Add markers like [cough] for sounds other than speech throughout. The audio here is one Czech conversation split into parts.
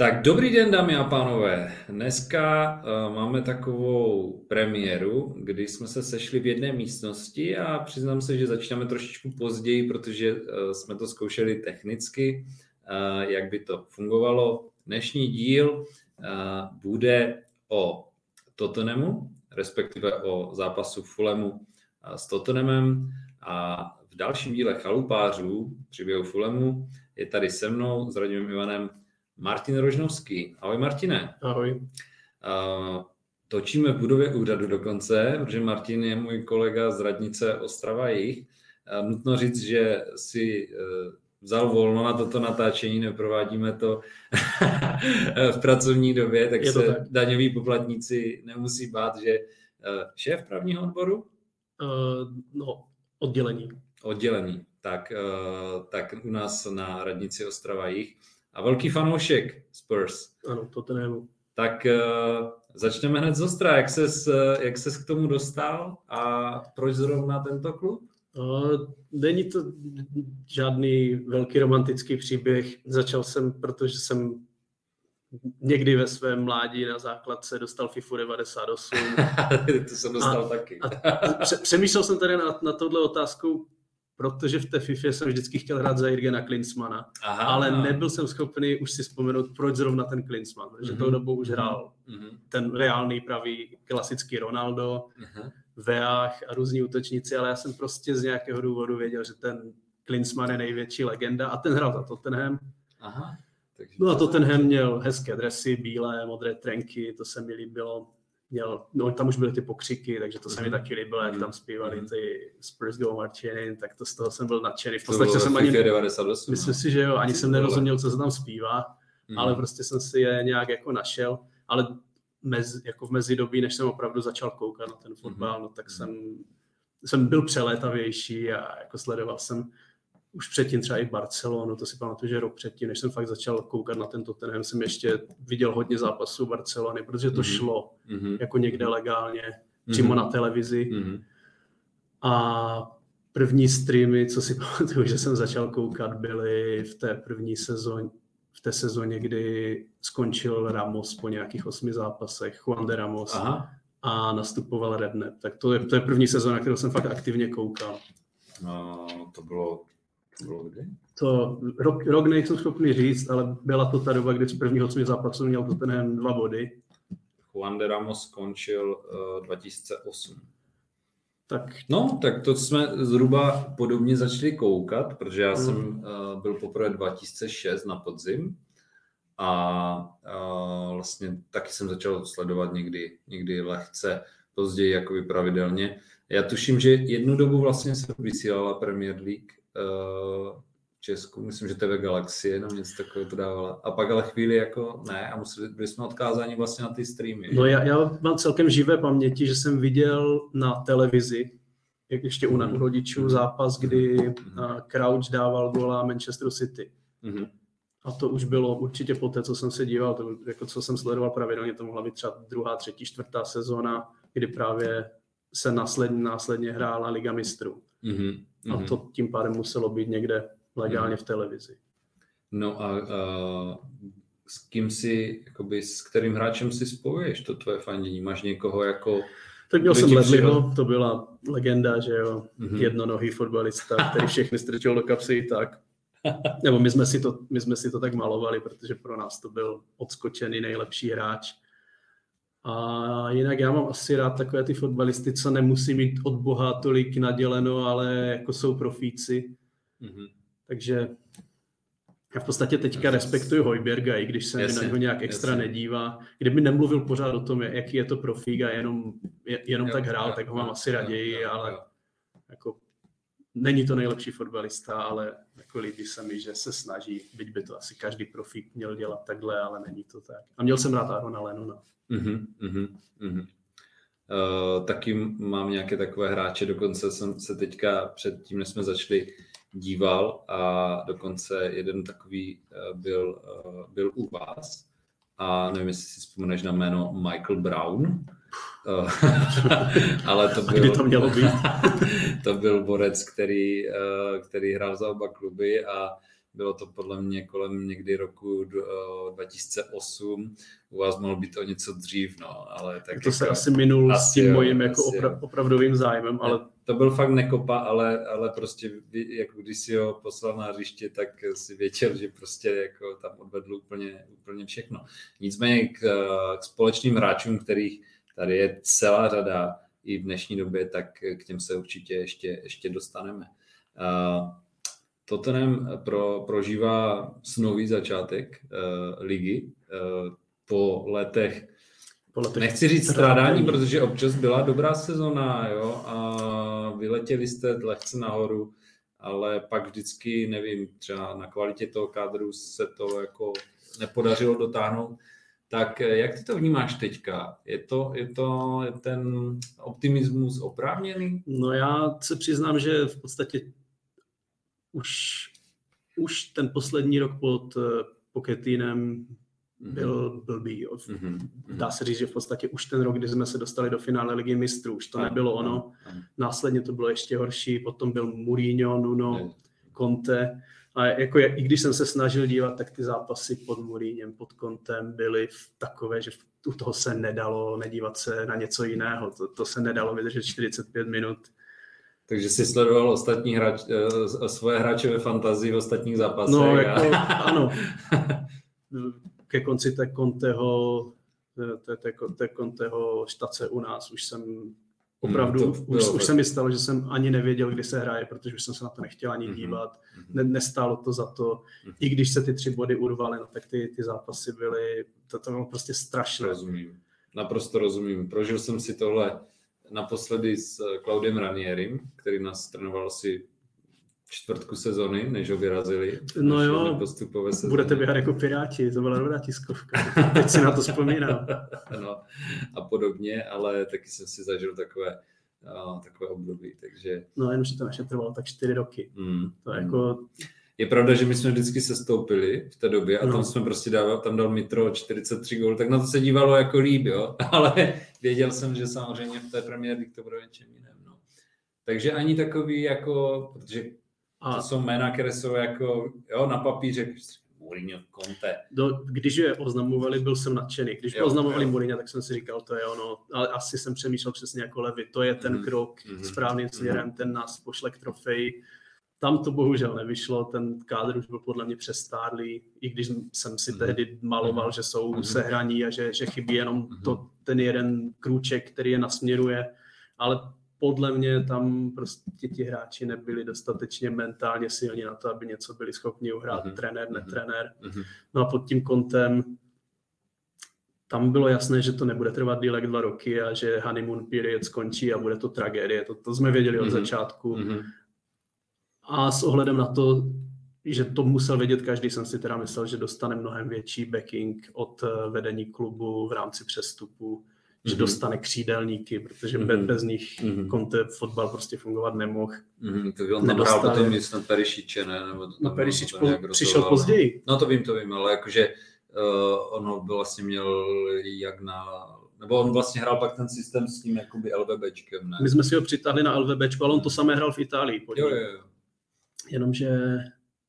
Tak dobrý den, dámy a pánové. Dneska uh, máme takovou premiéru, kdy jsme se sešli v jedné místnosti a přiznám se, že začínáme trošičku později, protože uh, jsme to zkoušeli technicky, uh, jak by to fungovalo. Dnešní díl bude o Tottenhamu, respektive o zápasu Fulemu s Tottenhamem a v dalším díle Chalupářů příběhu Fulemu je tady se mnou s Radimem Ivanem Martin Rožnovský. Ahoj Martine. Ahoj. Uh, točíme v budově úřadu dokonce, protože Martin je můj kolega z radnice Ostrava Jich. Uh, nutno říct, že si uh, vzal volno na toto natáčení, neprovádíme to [laughs] v pracovní době, tak Je se tak. daňoví poplatníci nemusí bát, že šéf právního odboru? Uh, no, oddělení. Oddělení. Tak, tak u nás na radnici Ostrava Jich a velký fanoušek Spurs. Ano, Tottenhamu. Tak uh, začneme hned z ostra. Jak ses, uh, jak ses k tomu dostal a proč zrovna tento klub? Uh, není to žádný velký romantický příběh. Začal jsem, protože jsem někdy ve svém mládí na základce dostal FIFU [laughs] 98. to jsem dostal a, taky. a přemýšlel jsem tady na, na tohle otázku protože v té FIFA jsem vždycky chtěl hrát za Jirgena Klinsmana, Aha. ale nebyl jsem schopný už si vzpomenout, proč zrovna ten Klinsman, protože mm-hmm. tou dobou už hrál mm-hmm. ten reálný pravý klasický Ronaldo, mm-hmm. Veach a různí útočníci, ale já jsem prostě z nějakého důvodu věděl, že ten Klinsman je největší legenda a ten hrál za Tottenham. Aha. Takže no a Tottenham měl hezké dresy, bílé, modré trenky, to se mi líbilo měl, no tam už byly ty pokřiky, takže to se mi mhm. taky líbilo, jak tam mhm. zpívali mhm. ty Spurs Go Marchinin, tak to z toho jsem byl nadšený. V podstatě jsem ani, 98, myslím si, že jo, ani jsem nerozuměl, co se tam zpívá, mm. ale prostě jsem si je nějak jako našel, ale mez, jako v mezidobí, než jsem opravdu začal koukat na ten fotbal, mm. no tak jsem, jsem byl přelétavější a jako sledoval jsem už předtím třeba i Barcelonu, to si pamatuju, že rok předtím, než jsem fakt začal koukat na tento Tottenham, jsem ještě viděl hodně zápasů Barcelony, protože to mm-hmm. šlo mm-hmm. jako někde legálně, mm-hmm. přímo na televizi. Mm-hmm. A první streamy, co si [laughs] pamatuju, že jsem začal koukat, byly v té první sezóně, v té sezóně, kdy skončil Ramos po nějakých osmi zápasech, Juan de Ramos, Aha. a nastupoval Redne. Tak to je, to je první sezóna, kterou jsem fakt aktivně koukal. No, to bylo? To rok, rok nejsem schopný říct, ale byla to ta doba, kdy z prvního osmi zápasů měl to ten dva body. Juan de Ramos skončil uh, 2008. Tak. No, tak to jsme zhruba podobně začali koukat, protože já mm. jsem uh, byl poprvé 2006 na podzim a uh, vlastně taky jsem začal sledovat někdy, někdy lehce, později jakoby pravidelně. Já tuším, že jednu dobu vlastně se vysílala Premier League uh, Česku, myslím, že TV Galaxie, nebo něco takového to dávala. A pak ale chvíli jako ne a museli, byli jsme odkázáni vlastně na ty streamy. No já, já mám celkem živé paměti, že jsem viděl na televizi, jak ještě u, mm. rodičů, zápas, kdy mm. Crouch dával gola Manchester City. Mm. A to už bylo určitě po té, co jsem se díval, to, jako co jsem sledoval pravidelně, to mohla být třeba druhá, třetí, čtvrtá sezóna, kdy právě se následně, následně hrála Liga mistrů. Mm-hmm. A mhm. to tím pádem muselo být někde legálně v televizi. No a, a s kým si, jakoby, s kterým hráčem si spojuješ to tvoje fandění? Máš někoho jako... Tak měl jsem Ledleyho, to byla legenda, že jo, mm-hmm. jednonohý fotbalista, který všechny strčil do kapsy tak. Nebo my jsme, si to, my jsme si to tak malovali, protože pro nás to byl odskočený nejlepší hráč. A jinak já mám asi rád takové ty fotbalisty, co nemusí mít od Boha tolik naděleno, ale jako jsou profíci. Mm-hmm. Takže já v podstatě teďka respektuju Hojberga, i když se mi na něho nějak extra jasně. nedívá. Kdyby nemluvil pořád o tom, jaký je to profík a jenom, jenom jo, tak hrál, jo, tak ho mám jo, asi raději, jo, jo, ale jo. jako není to nejlepší fotbalista, ale jako líbí se mi, že se snaží, byť by to asi každý profík měl dělat takhle, ale není to tak. A měl jsem rád Arona Lenona. Mm-hmm, mm-hmm. Uh, taky mám nějaké takové hráče, dokonce jsem se teďka před tím, než jsme začali, díval a dokonce jeden takový uh, byl, uh, byl u vás a nevím, jestli si vzpomeneš na jméno Michael Brown, [laughs] ale to byl, to mělo být? [laughs] to byl borec, který, který hrál za oba kluby a bylo to podle mě kolem někdy roku 2008, u vás mohlo být to něco dřív, no, ale tak To jako, se asi minul asi s tím mojím jako opra- opravdovým zájmem, ale To byl fakt nekopa, ale, ale prostě jako když si ho poslal na hřiště, tak si věděl, že prostě jako tam odvedl úplně, úplně všechno. Nicméně k, k společným hráčům, kterých tady je celá řada i v dnešní době, tak k těm se určitě ještě, ještě dostaneme. Uh, Tottenham pro, prožívá snový začátek uh, ligy uh, po letech po letech Nechci říct strádání, protože občas byla dobrá sezona, jo, a vyletěli jste lehce nahoru, ale pak vždycky, nevím, třeba na kvalitě toho kádru se to jako nepodařilo dotáhnout. Tak eh, jak ty to vnímáš teďka? Je to, je to je ten optimismus oprávněný? No já se přiznám, že v podstatě už, už ten poslední rok pod uh, Poketinem byl blbý. Mhm, mhm. Dá se říct, že v podstatě už ten rok, kdy jsme se dostali do finále ligy mistrů, už to Ano, nebylo ono. ano. Následně to bylo ještě horší, potom byl Mourinho, Nuno, Conte. A jako je, i když jsem se snažil dívat, tak ty zápasy pod Mourinhem, pod Contem byly takové, že u toho se nedalo nedívat se na něco jiného. To, to se nedalo vydržet 45 minut. Takže jsi sledoval ostatní hráč, eh, svoje hráče ve fantazii v ostatních zápasech. No, a- jako, [laughs] ano. Ke konci té Conteho, té, té, té Conteho štace u nás už jsem opravdu, Hmm, to hmm, bylo už, fakt. už se mi stalo, že jsem ani nevěděl, kdy se hraje, protože už jsem se na to nechtěl ani Mhm. dívat. Mhm. Ne, nestálo to za to. Mhm. I když se ty tři body urvaly, no, tak ty, ty zápasy byly, to, to bylo prostě strašné. Rozumím. Naprosto rozumím. Prožil jsem si tohle naposledy s eh, Claudiem Ranierim, který nás trénoval asi čtvrtku sezony, než ho vyrazili. No jo. Budete běhat jako piráti, to byla dobrá tiskovka. Teď si na to vzpomínám. [laughs] no, a podobně, ale taky jsem si zažil takové, a, takové období, takže No jenom, že to naše trvalo tak čtyři roky. mm, To mm. jako, Je pravda, že my jsme vždycky sestoupili v té době a No. tam jsme prostě dával, tam dal Mitro 43 gól, tak na to se dívalo jako líb, jo, [laughs] ale věděl jsem, že samozřejmě v té Premier League to bude něčem jiném, no. Takže ani takový jako, protože to a jsou jména, které jsou jako, jo, na papíře, Mourinho, Conte, do, když je oznamovali, byl jsem nadšený. Když Jo, oznamovali jo. Mourinho, tak jsem si říkal, to je ono. Ale asi jsem přemýšlel přesně jako Levy. To je ten Mhm. krok Mhm. správným směrem, ten nás pošle k trofeji. Tam to bohužel nevyšlo, ten kádr už byl podle mě přestárlý, i když jsem si Mhm. tehdy maloval, že jsou Mhm. sehraní a že, že chybí jenom Mhm. to, ten jeden krůček, který je nasměruje, ale podle mě tam prostě ti hráči nebyli dostatečně mentálně silní na to, aby něco byli schopni uhrát, Mhm. trenér, Mhm. netrenér. Mhm. No a pod tím kontem tam bylo jasné, že to nebude trvat díl jak dva roky a že honeymoon period skončí a bude to tragédie. To, to jsme věděli od Mhm. začátku. Mhm. A s ohledem na to, že to musel vědět každý, jsem si teda myslel, že dostane mnohem větší backing od eh, vedení klubu v rámci přestupu, že Mhm. dostane křídelníky, protože Mhm. bez, nich Mhm. Conte fotbal prostě fungovat nemohl. Mhm, to on tam Nedostali. hrál potom nic na Perišiče, ne? Nebo to No tam- Perišič po, přišel později. No to vím, to vím, ale jakože uh, on ho byl vlastně měl jak na... Nebo on vlastně hrál pak ten systém s tím jakoby LVBčkem, ne? My jsme si ho přitáhli na LVBčku, ale on to samé hrál v Itálii. Jo, jo, jo. Jenomže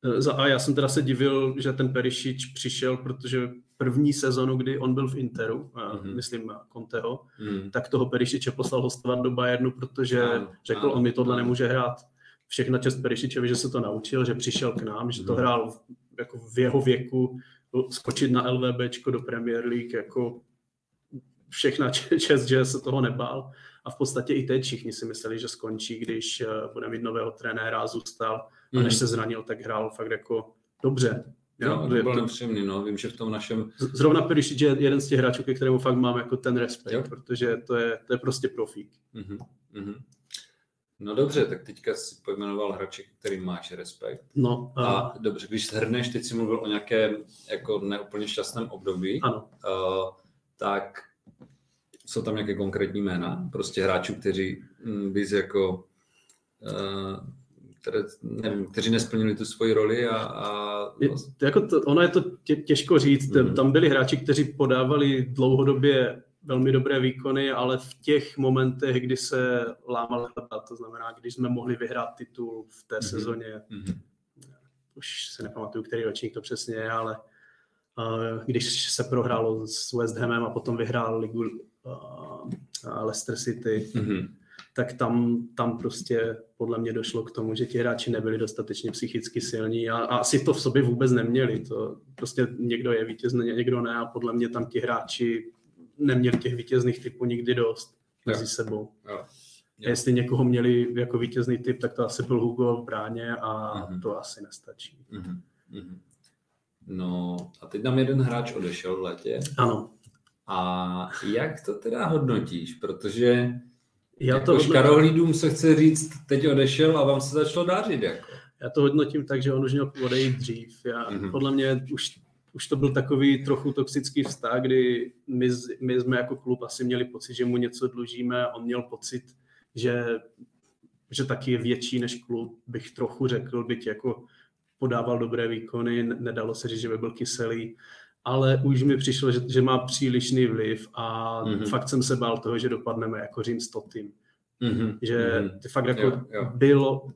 eh, za A já jsem teda se divil, že ten Perišič přišel, protože první sezonu, kdy on byl v Interu, Mhm. mm-hmm. myslím Conteho, Hmm. tak toho Perišiče poslal hostovat do Bayernu, protože Ano, řekl, ano, on mi tohle ano. nemůže hrát. Všechna čest Perišičovi, že se to naučil, že přišel k nám, že to Mhm. hrál v- jako v jeho věku, skočit na LVBčko do Premier League, jako všechna čest, že se toho nebál. A v podstatě i teď všichni si mysleli, že skončí, když eh, bude mít nového trenéra a zůstal. A než Mhm. se zranil, tak hrál fakt jako dobře. Jo, to je byl nepříjemný, no. Vím, že v tom našem... Zrovna Perišič je jeden z těch hráčů, ke kterému fakt mám jako ten respekt, Jo. protože to je, to je prostě profík. Mhm. Mhm. No dobře, tak teďka si pojmenoval hráče, který máš respekt. No, a, A dobře, když shrneš, teď si mluvil o nějakém jako neúplně šťastném období, ano. uh, tak jsou tam nějaké konkrétní jména, prostě hráčů, kteří mm, bys jako, uh, které, nevím, kteří nesplnili tu svoji roli a, a Je, to jako to, ono je to tě, těžko říct. Mhm. Mm. Tam byli hráči, kteří podávali dlouhodobě velmi dobré výkony, ale v těch momentech, kdy se lámal chleba, to znamená, když jsme mohli vyhrát titul v té Mhm. sezóně Mhm. už se nepamatuju, který ročník to přesně je, ale uh, když se prohrálo s West Hamem a potom vyhrál ligu uh, Leicester City, mm-hmm. Tak tam, tam prostě podle mě došlo k tomu, že ti hráči nebyli dostatečně psychicky silní a, a asi to v sobě vůbec neměli. To prostě někdo je vítězný, někdo ne a podle mě tam ti hráči neměli těch vítězných typů nikdy dost mezi sebou. Jo. Jo. Jestli někoho měli jako vítězný typ, tak to asi byl Hugo v bráně a mm-hmm. to asi nestačí. Mm-hmm. No a teď nám jeden hráč odešel v létě. Ano. A jak to teda hodnotíš? Protože já to jako škarohlídům se chce říct, teď odešel a vám se začalo dářit. Jako. Já to hodnotím tak, že on už měl odejít dřív. Já, mm-hmm. Podle mě už, už to byl takový trochu toxický vztah, kdy my, my jsme jako klub asi měli pocit, že mu něco dlužíme a on měl pocit, že, že taky je větší než klub, bych trochu řekl, byť jako podával dobré výkony, nedalo se říct, že by byl kyselý, ale už mi přišlo, že, že má přílišný vliv a mm-hmm. fakt jsem se bál toho, že dopadneme jako Řím s Totým. Mm-hmm. Že mm-hmm. fakt jako jo, jo. Bylo,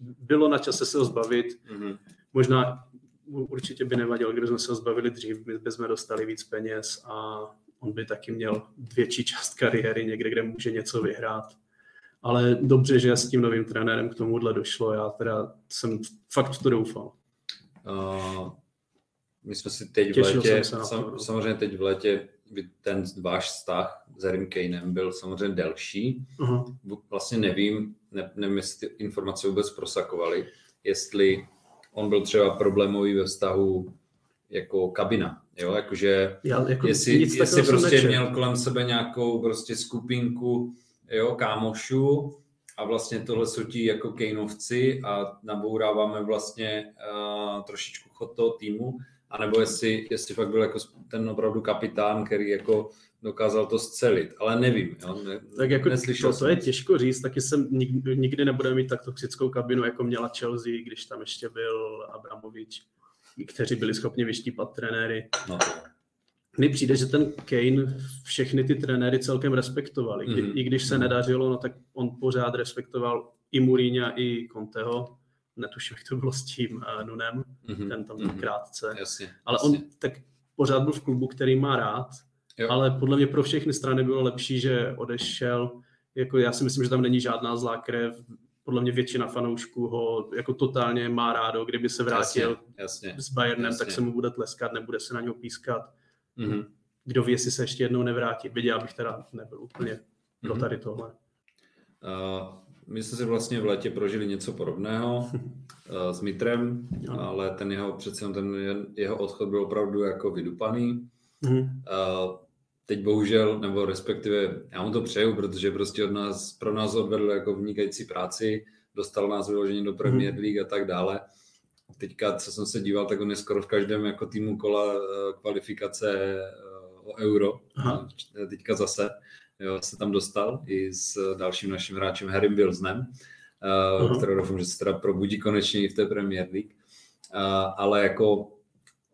bylo na čase se ho zbavit. Mm-hmm. Možná určitě by nevadilo, kdyby jsme se ho zbavili dřív, my bychom dostali víc peněz a on by taky měl větší část kariéry někde, kde může něco vyhrát. Ale dobře, že s tím novým trenérem k tomuhle došlo. Já teda jsem fakt v to doufal. Uh, my jsme si teď Těšil v létě, sam, samozřejmě teď v létě ten váš vztah s Harrym Kanem byl samozřejmě delší. Uh-huh. Vlastně nevím, ne, nevím, jestli ty informace vůbec prosakovaly, jestli on byl třeba problémový ve vztahu jako kabina, jo, jakože Já, jako jestli, jestli prostě měl kolem sebe nějakou prostě skupinku, jo, kámošů a vlastně tohle jsou ti jako Kejnovci a nabouráváme vlastně uh, trošičku chod toho týmu, anebo jestli, jestli fakt byl jako ten opravdu kapitán, který jako dokázal to scelit, ale nevím. Jo? Ne, tak jako to, to je těžko říct, taky jsem nikdy, nikdy nebude mít tak toxickou kabinu, jako měla Chelsea, když tam ještě byl Abramovič, kteří byli schopni vyštípat trenéry. No mně přijde, že ten Kane všechny ty trenéry celkem respektovali. Mm-hmm. I když se mhm. nedařilo, no tak on pořád respektoval i Mourinho, i Conteho. Netuším, jak to bylo s tím uh, Nunem, mm-hmm. ten tam mm-hmm. krátce. Jasně, ale jasně. on tak pořád byl v klubu, který má rád, jo. ale podle mě pro všechny strany bylo lepší, že odešel. Jako já si myslím, že tam není žádná zlá krev. Podle mě většina fanoušků ho jako totálně má rádo. Kdyby se vrátil jasně, jasně, s Bayernem, jasně. tak se mu bude tleskat, nebude se na něho pískat Mm-hmm. Kdo ví, jestli se ještě jednou nevrátí. Já bych teda nebyl úplně mm-hmm. pro mhm. tady tohle. Uh, my jsme si vlastně v létě prožili něco podobného uh, [laughs] s Mitrem, ale ten jeho, přece ten jeho odchod byl opravdu jako vydupaný. Uh, teď bohužel, nebo respektive já mu to přeju, protože prostě od nás, pro nás odvedl jako vynikající práci, dostal nás vyložení do Premier mhm. League a tak dále teďka, co jsem se díval, tak on je skoro v každém jako týmu kola eh, kvalifikace eh, o euro. Aha. Teďka zase jo, se tam dostal i s dalším naším hráčem Harrym Wilsonem, uh, kterého doufám, že se teda probudí konečně i v té Premier League. Uh, ale jako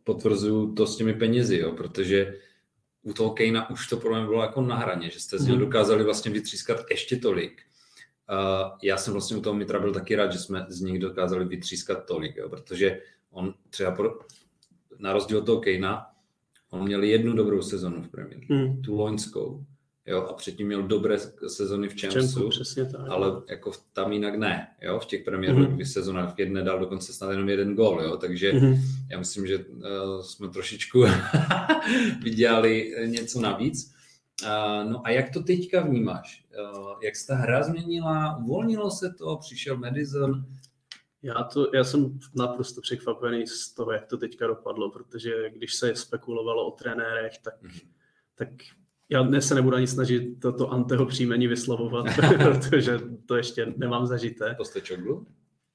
potvrzuju to s těmi penězi, jo, protože u toho Kejna už to pro mě bylo jako na hraně, že jste z něho mhm. dokázali vlastně vytřískat ještě tolik, Uh, já jsem vlastně u toho Mitra byl taky rád, že jsme z nich dokázali vytřískat tolik, jo, protože on třeba pro, na rozdíl od toho Kejna, on měl jednu dobrou sezonu v Premier mm. tu loňskou, jo, a předtím měl dobré sezony v Champsu, ale jako tam jinak ne, jo, v těch Premier mm. sezonách v jedné dal dokonce snad jenom jeden gol, jo, takže mm. já myslím, že uh, jsme trošičku [laughs] vydělali něco navíc. Uh, no a jak to teďka vnímáš? Uh, jak se ta hra změnila? Uvolnilo se to? Přišel Madison? Já, to, já jsem naprosto překvapený z toho, jak to teďka dopadlo, protože když se spekulovalo o trenérech, tak, mm-hmm. tak já dnes se nebudu ani snažit toto Anteho příjmení vyslovovat, [laughs] protože to ještě nemám zažité. Postečoglu?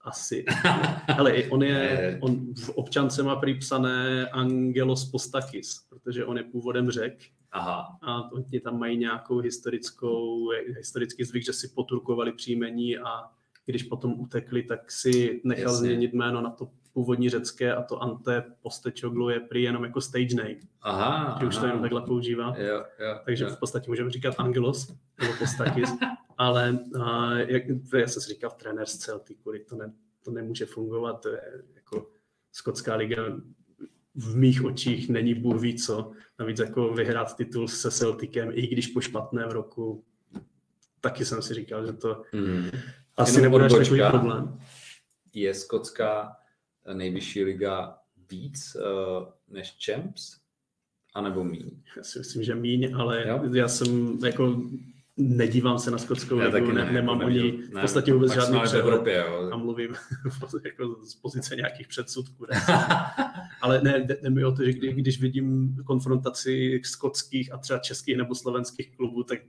Asi. [laughs] Ale on je, on v občance má prý psané Angelos Postakis, protože on je původem řek Aha. A oni tam mají nějakou historickou, historický zvyk, že si poturkovali příjmení a když potom utekli, tak si nechal Jasně. změnit jméno na to původní řecké a to Ante Postečoglu je prý jenom jako stage name. Aha, že už aha. to jenom takhle používá. Jo, jo, Takže jo. v podstatě můžeme říkat Angelos nebo Postakis, [laughs] ale uh, jak, já jsem si říkal, trenér z Celticu, to, ne, to nemůže fungovat, to je jako skotská liga v mých očích není Bůh ví co. Navíc jako vyhrát titul se Celticem, i když po špatném roku, taky jsem si říkal, že to mm. asi nebude takový problém. Je skotská nejvyšší liga víc uh, než Champs? A nebo míň? Já si myslím, že míň, ale jo? já jsem jako nedívám se na skotskou ligu, ne, nemám o ní v podstatě vůbec žádný přehled Evropě, jo. a mluvím [laughs] jako z pozice nějakých předsudků. [laughs] Ale ne, jde mi o to, že kdy, když vidím konfrontaci skotských a třeba českých nebo slovenských klubů, tak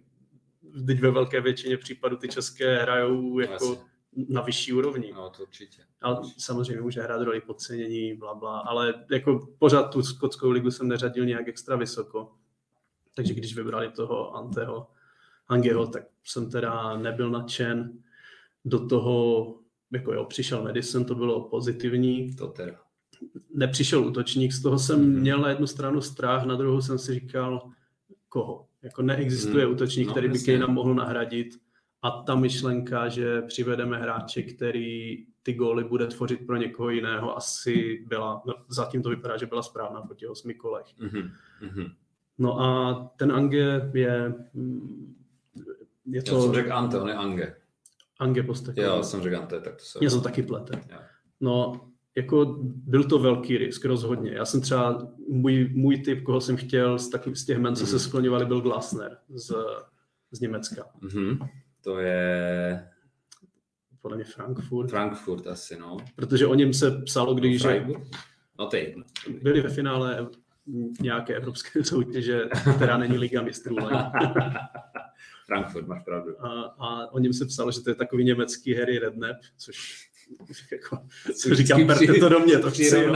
teď ve velké většině případů ty české hrajou jako Asi. Na vyšší úrovni. No, to určitě. Ale samozřejmě může hrát roli podcenění, bla, bla, ale jako pořád tu skotskou ligu jsem neřadil nějak extra vysoko. Takže když vybrali toho Anteho, Angeho, tak jsem teda nebyl nadšen. Do toho, jako jo, přišel Madison, to bylo pozitivní. To teda. Nepřišel útočník, z toho jsem mm-hmm. měl na jednu stranu strach, na druhou jsem si říkal, koho? Jako neexistuje mm. útočník, no, který by Kejna mohl nahradit. A ta myšlenka, že přivedeme hráče, který ty góly bude tvořit pro někoho jiného, asi byla, no, zatím to vypadá, že byla správná po těch osmi kolech. Mm-hmm. No a ten Ange je mm, je to... Já jsem řekl Ante, on je Ange. Ange Postecoglou. Já jsem řekl Ante, tak to se... Já jsem taky plete. No, jako byl to velký risk, rozhodně. Já jsem třeba, můj, můj typ, koho jsem chtěl z, taky, z těch men, co mm. se skloňovali, byl Glasner z, z Německa. Mm-hmm. To je... Podle mě Frankfurt. Frankfurt asi, no. Protože o něm se psalo, když... No, no ty. Byli ve finále nějaké evropské [laughs] soutěže, která není Liga mistrů. [laughs] Frankfurt, máš pravdu. A, a o něm se psalo, že to je takový německý Harry Redknapp, což jako, co říkám, berte to do mě, to chci, jako,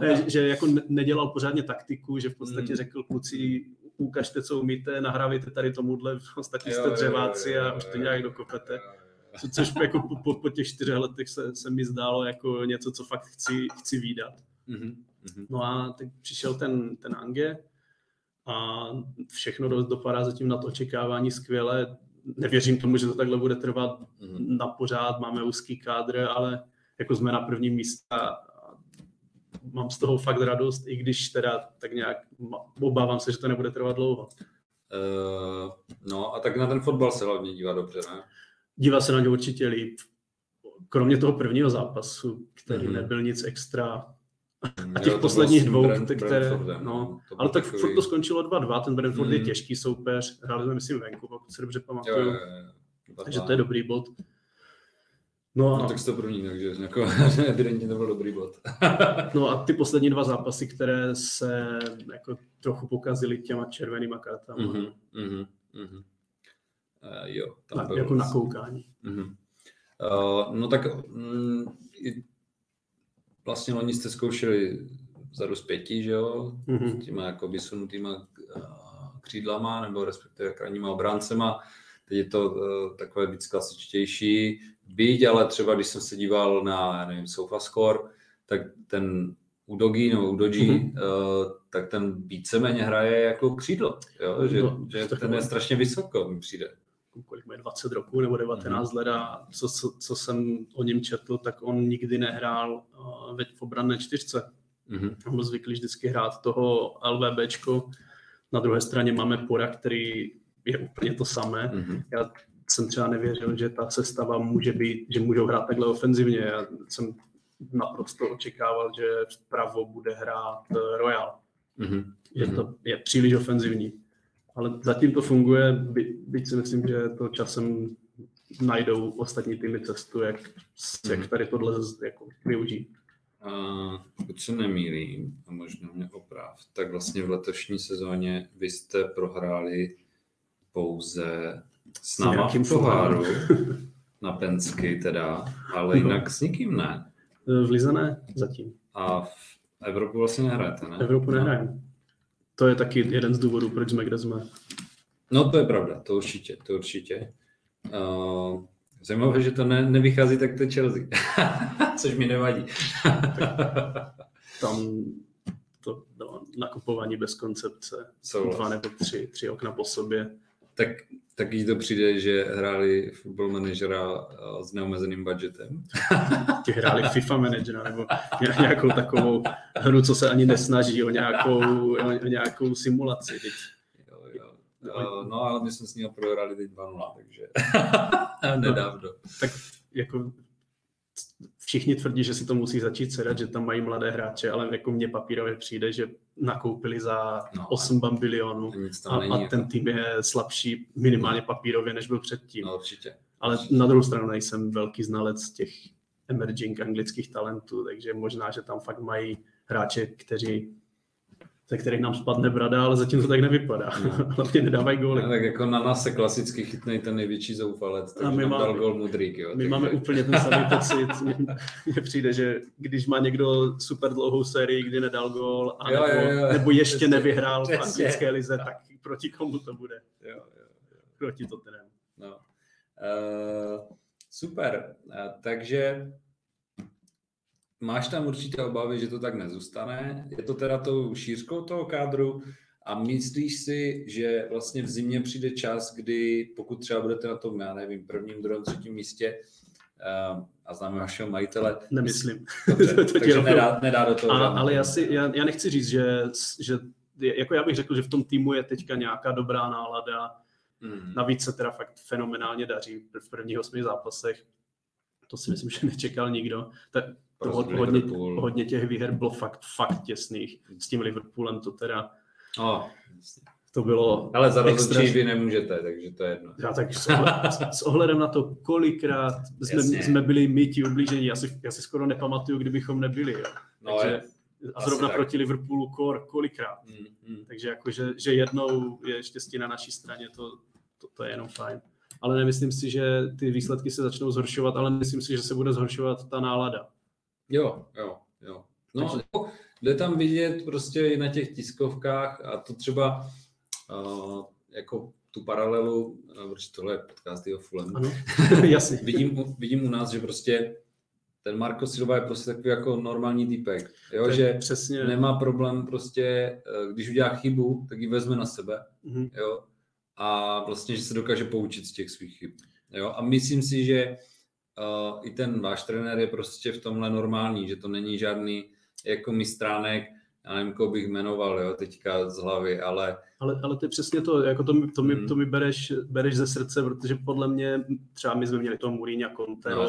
ne, že jako nedělal pořádně taktiku, že v podstatě hmm. řekl kluci, ukažte, co umíte, nahrávejte tady tomuhle, [laughs] podstatě jste dřeváci a už to nějak dokopete. Co, což jako po, po, po těch čtyřech letech se, se mi zdálo jako něco, co fakt chci, chci výdat. Mm-hmm. No a teď přišel ten, ten Ange, a všechno dopadá zatím na to očekávání skvěle. Nevěřím tomu, že to takhle bude trvat mm. na pořád, máme úzký kádr, ale jako jsme na prvním místě mám z toho fakt radost, i když teda tak nějak obávám se, že to nebude trvat dlouho. Uh, no a tak na ten fotbal se hlavně dívá dobře, ne? Dívá se na ně určitě líp. Kromě toho prvního zápasu, který mm-hmm. nebyl nic extra a těch jo, posledních dvou, Brent, které, no, no ale tak takový... furt to skončilo 2-2, ten Brentford hmm. je těžký soupeř, hráli jsme myslím venku, pokud se dobře pamatuju, jo, jo, jo. takže to je dobrý bod. No, a... no tak to první, takže jako, [laughs] evidentně to byl dobrý bod. [laughs] no a ty poslední dva zápasy, které se jako trochu pokazily těma červenýma kartama. Mm-hmm, mm-hmm, mm-hmm. Uh, jo, tam byl... Jako na koukání. Mm-hmm. Uh, no tak mm, vlastně loni jste zkoušeli vzadu zpětí, že jo, mm-hmm. s těma jako vysunutýma eh, křídlama, nebo respektive krajníma obráncema. Teď je to uh, takové víc klasičtější. Byť, ale třeba když jsem se díval na, nevím, SofaScore, tak ten Udogi nebo Udoji, mm-hmm. uh, tak ten víceméně hraje jako křídlo, jo? že, no, že ten je strašně vysoko, mi přijde kolik má 20 roků nebo 19 mm-hmm. let a co, co, co jsem o něm četl, tak on nikdy nehrál uh, v obranné čtyřce. Mm-hmm. On byl zvyklý vždycky hrát toho LVBčko. Na druhé straně máme Pora, který je úplně to samé. Mm-hmm. Já jsem třeba nevěřil, že ta sestava může být, že můžou hrát takhle ofenzivně. Já jsem naprosto očekával, že vpravo bude hrát eh, Royal. Mm-hmm. Že to je příliš ofenzivní ale zatím to funguje, by, byť si myslím, že to časem najdou ostatní týmy cestu, jak, mm. jak mhm. tady tohle jako využít. A pokud se nemýlím, a možná mě oprav, tak vlastně v letošní sezóně vy jste prohráli pouze s náma v poháru, [laughs] na Pensky teda, ale no. jinak s nikým ne. V Lize ne, zatím. A v Evropu vlastně nehrajete, ne? Evropu nehrajeme to je taky jeden z důvodů, proč jsme kde jsme. No to je pravda, to určitě, to určitě. Uh, zajímavé, že to ne, nevychází tak to Chelsea, [laughs] což mi nevadí. Tam to bylo nakupování bez koncepce, Souhlas. dva nebo tři, tři okna po sobě. Tak, tak jí to přijde, že hráli football manažera s neomezeným budgetem. [laughs] Ti hráli FIFA managera nebo nějakou takovou hru, co se ani nesnaží o nějakou, o nějakou simulaci. Jo, jo. Uh, no ale my jsme s ním prohrali teď 2-0, takže [laughs] [laughs] nedávno. Tak jako všichni tvrdí, že si to musí začít sedat, že tam mají mladé hráče, ale jako mně papírově přijde, že nakoupili za no, 8 bilionů a, a ten jako- tým je slabší minimálně papírově, než byl předtím. No, určitě. Ale na druhou stranu nejsem velký znalec těch emerging anglických talentů, takže možná, že tam fakt mají hráče, kteří ze kterých nám spadne brada, ale zatím to tak nevypadá. No. [laughs] Hlavně nedávají góly. No, tak jako na nás se klasicky chytnej ten největší zoufalec, takže my máme, dal gól Mudrík. Jo, my takže... máme úplně ten samý pocit. [laughs] Mně přijde, že když má někdo super dlouhou sérii, kdy nedal gól, a jo, nebo, jo, jo. nebo ještě přesně, vyhrál v anglické lize, tak proti komu to bude? Jo, jo, jo. Proti to teda. No. Uh, super. Uh, takže máš tam určitě obavy, že to tak nezůstane. Je to teda tou šířkou toho kádru a myslíš si, že vlastně v zimě přijde čas, kdy pokud třeba budete na tom, já nevím, prvním, druhém, třetím místě, uh, a známe vašeho majitele. Nemyslím. Dobře, [laughs] takže nedá, nedá do toho. A, ale já, si, já, já nechci říct, že, že jako já bych řekl, že v tom týmu je teďka nějaká dobrá nálada. Mm. Navíc se teda fakt fenomenálně daří v prvních osmi zápasech. To si myslím, že nečekal nikdo. Tak to hodně, hodně těch výher bylo fakt, fakt těsných. S tím Liverpoolem to teda... Oh, to bylo Ale za extra... vy nemůžete, takže to je jedno. Já tak s, ohledem, s ohledem na to, kolikrát jsme, jsme byli my ti ublížení, já si, já si skoro nepamatuju, kdybychom nebyli. Jo. No takže, je, a zrovna proti tak. Liverpoolu kor, kolikrát. Mm, mm. Takže jako, že, že jednou je štěstí na naší straně, to, to, to je jenom fajn. Ale nemyslím si, že ty výsledky se začnou zhoršovat, ale myslím si, že se bude zhoršovat ta nálada. Jo, jo, jo. No, Takže... jde tam vidět prostě i na těch tiskovkách a to třeba uh, jako tu paralelu, protože tohle je podcast o Fulham. Ano, [laughs] jasně. vidím, vidím u nás, že prostě ten Marko Silva je prostě takový jako normální typek, jo, že přesně. nemá problém prostě, eh, když udělá chybu, tak ji vezme na sebe, mm-hmm. jo, a vlastně, že se dokáže poučit z těch svých chyb, jo, a myslím si, že uh, i ten váš trenér je prostě v tomhle normální, že to není žádný jako mistránek, já nevím, koho bych jmenoval, jo, teďka z hlavy, ale... Ale, ale to je přesně to, jako to, to, mi, hmm. to mi bereš, bereš ze srdce, protože podle mě, třeba my jsme měli toho Mourinho Conte, no,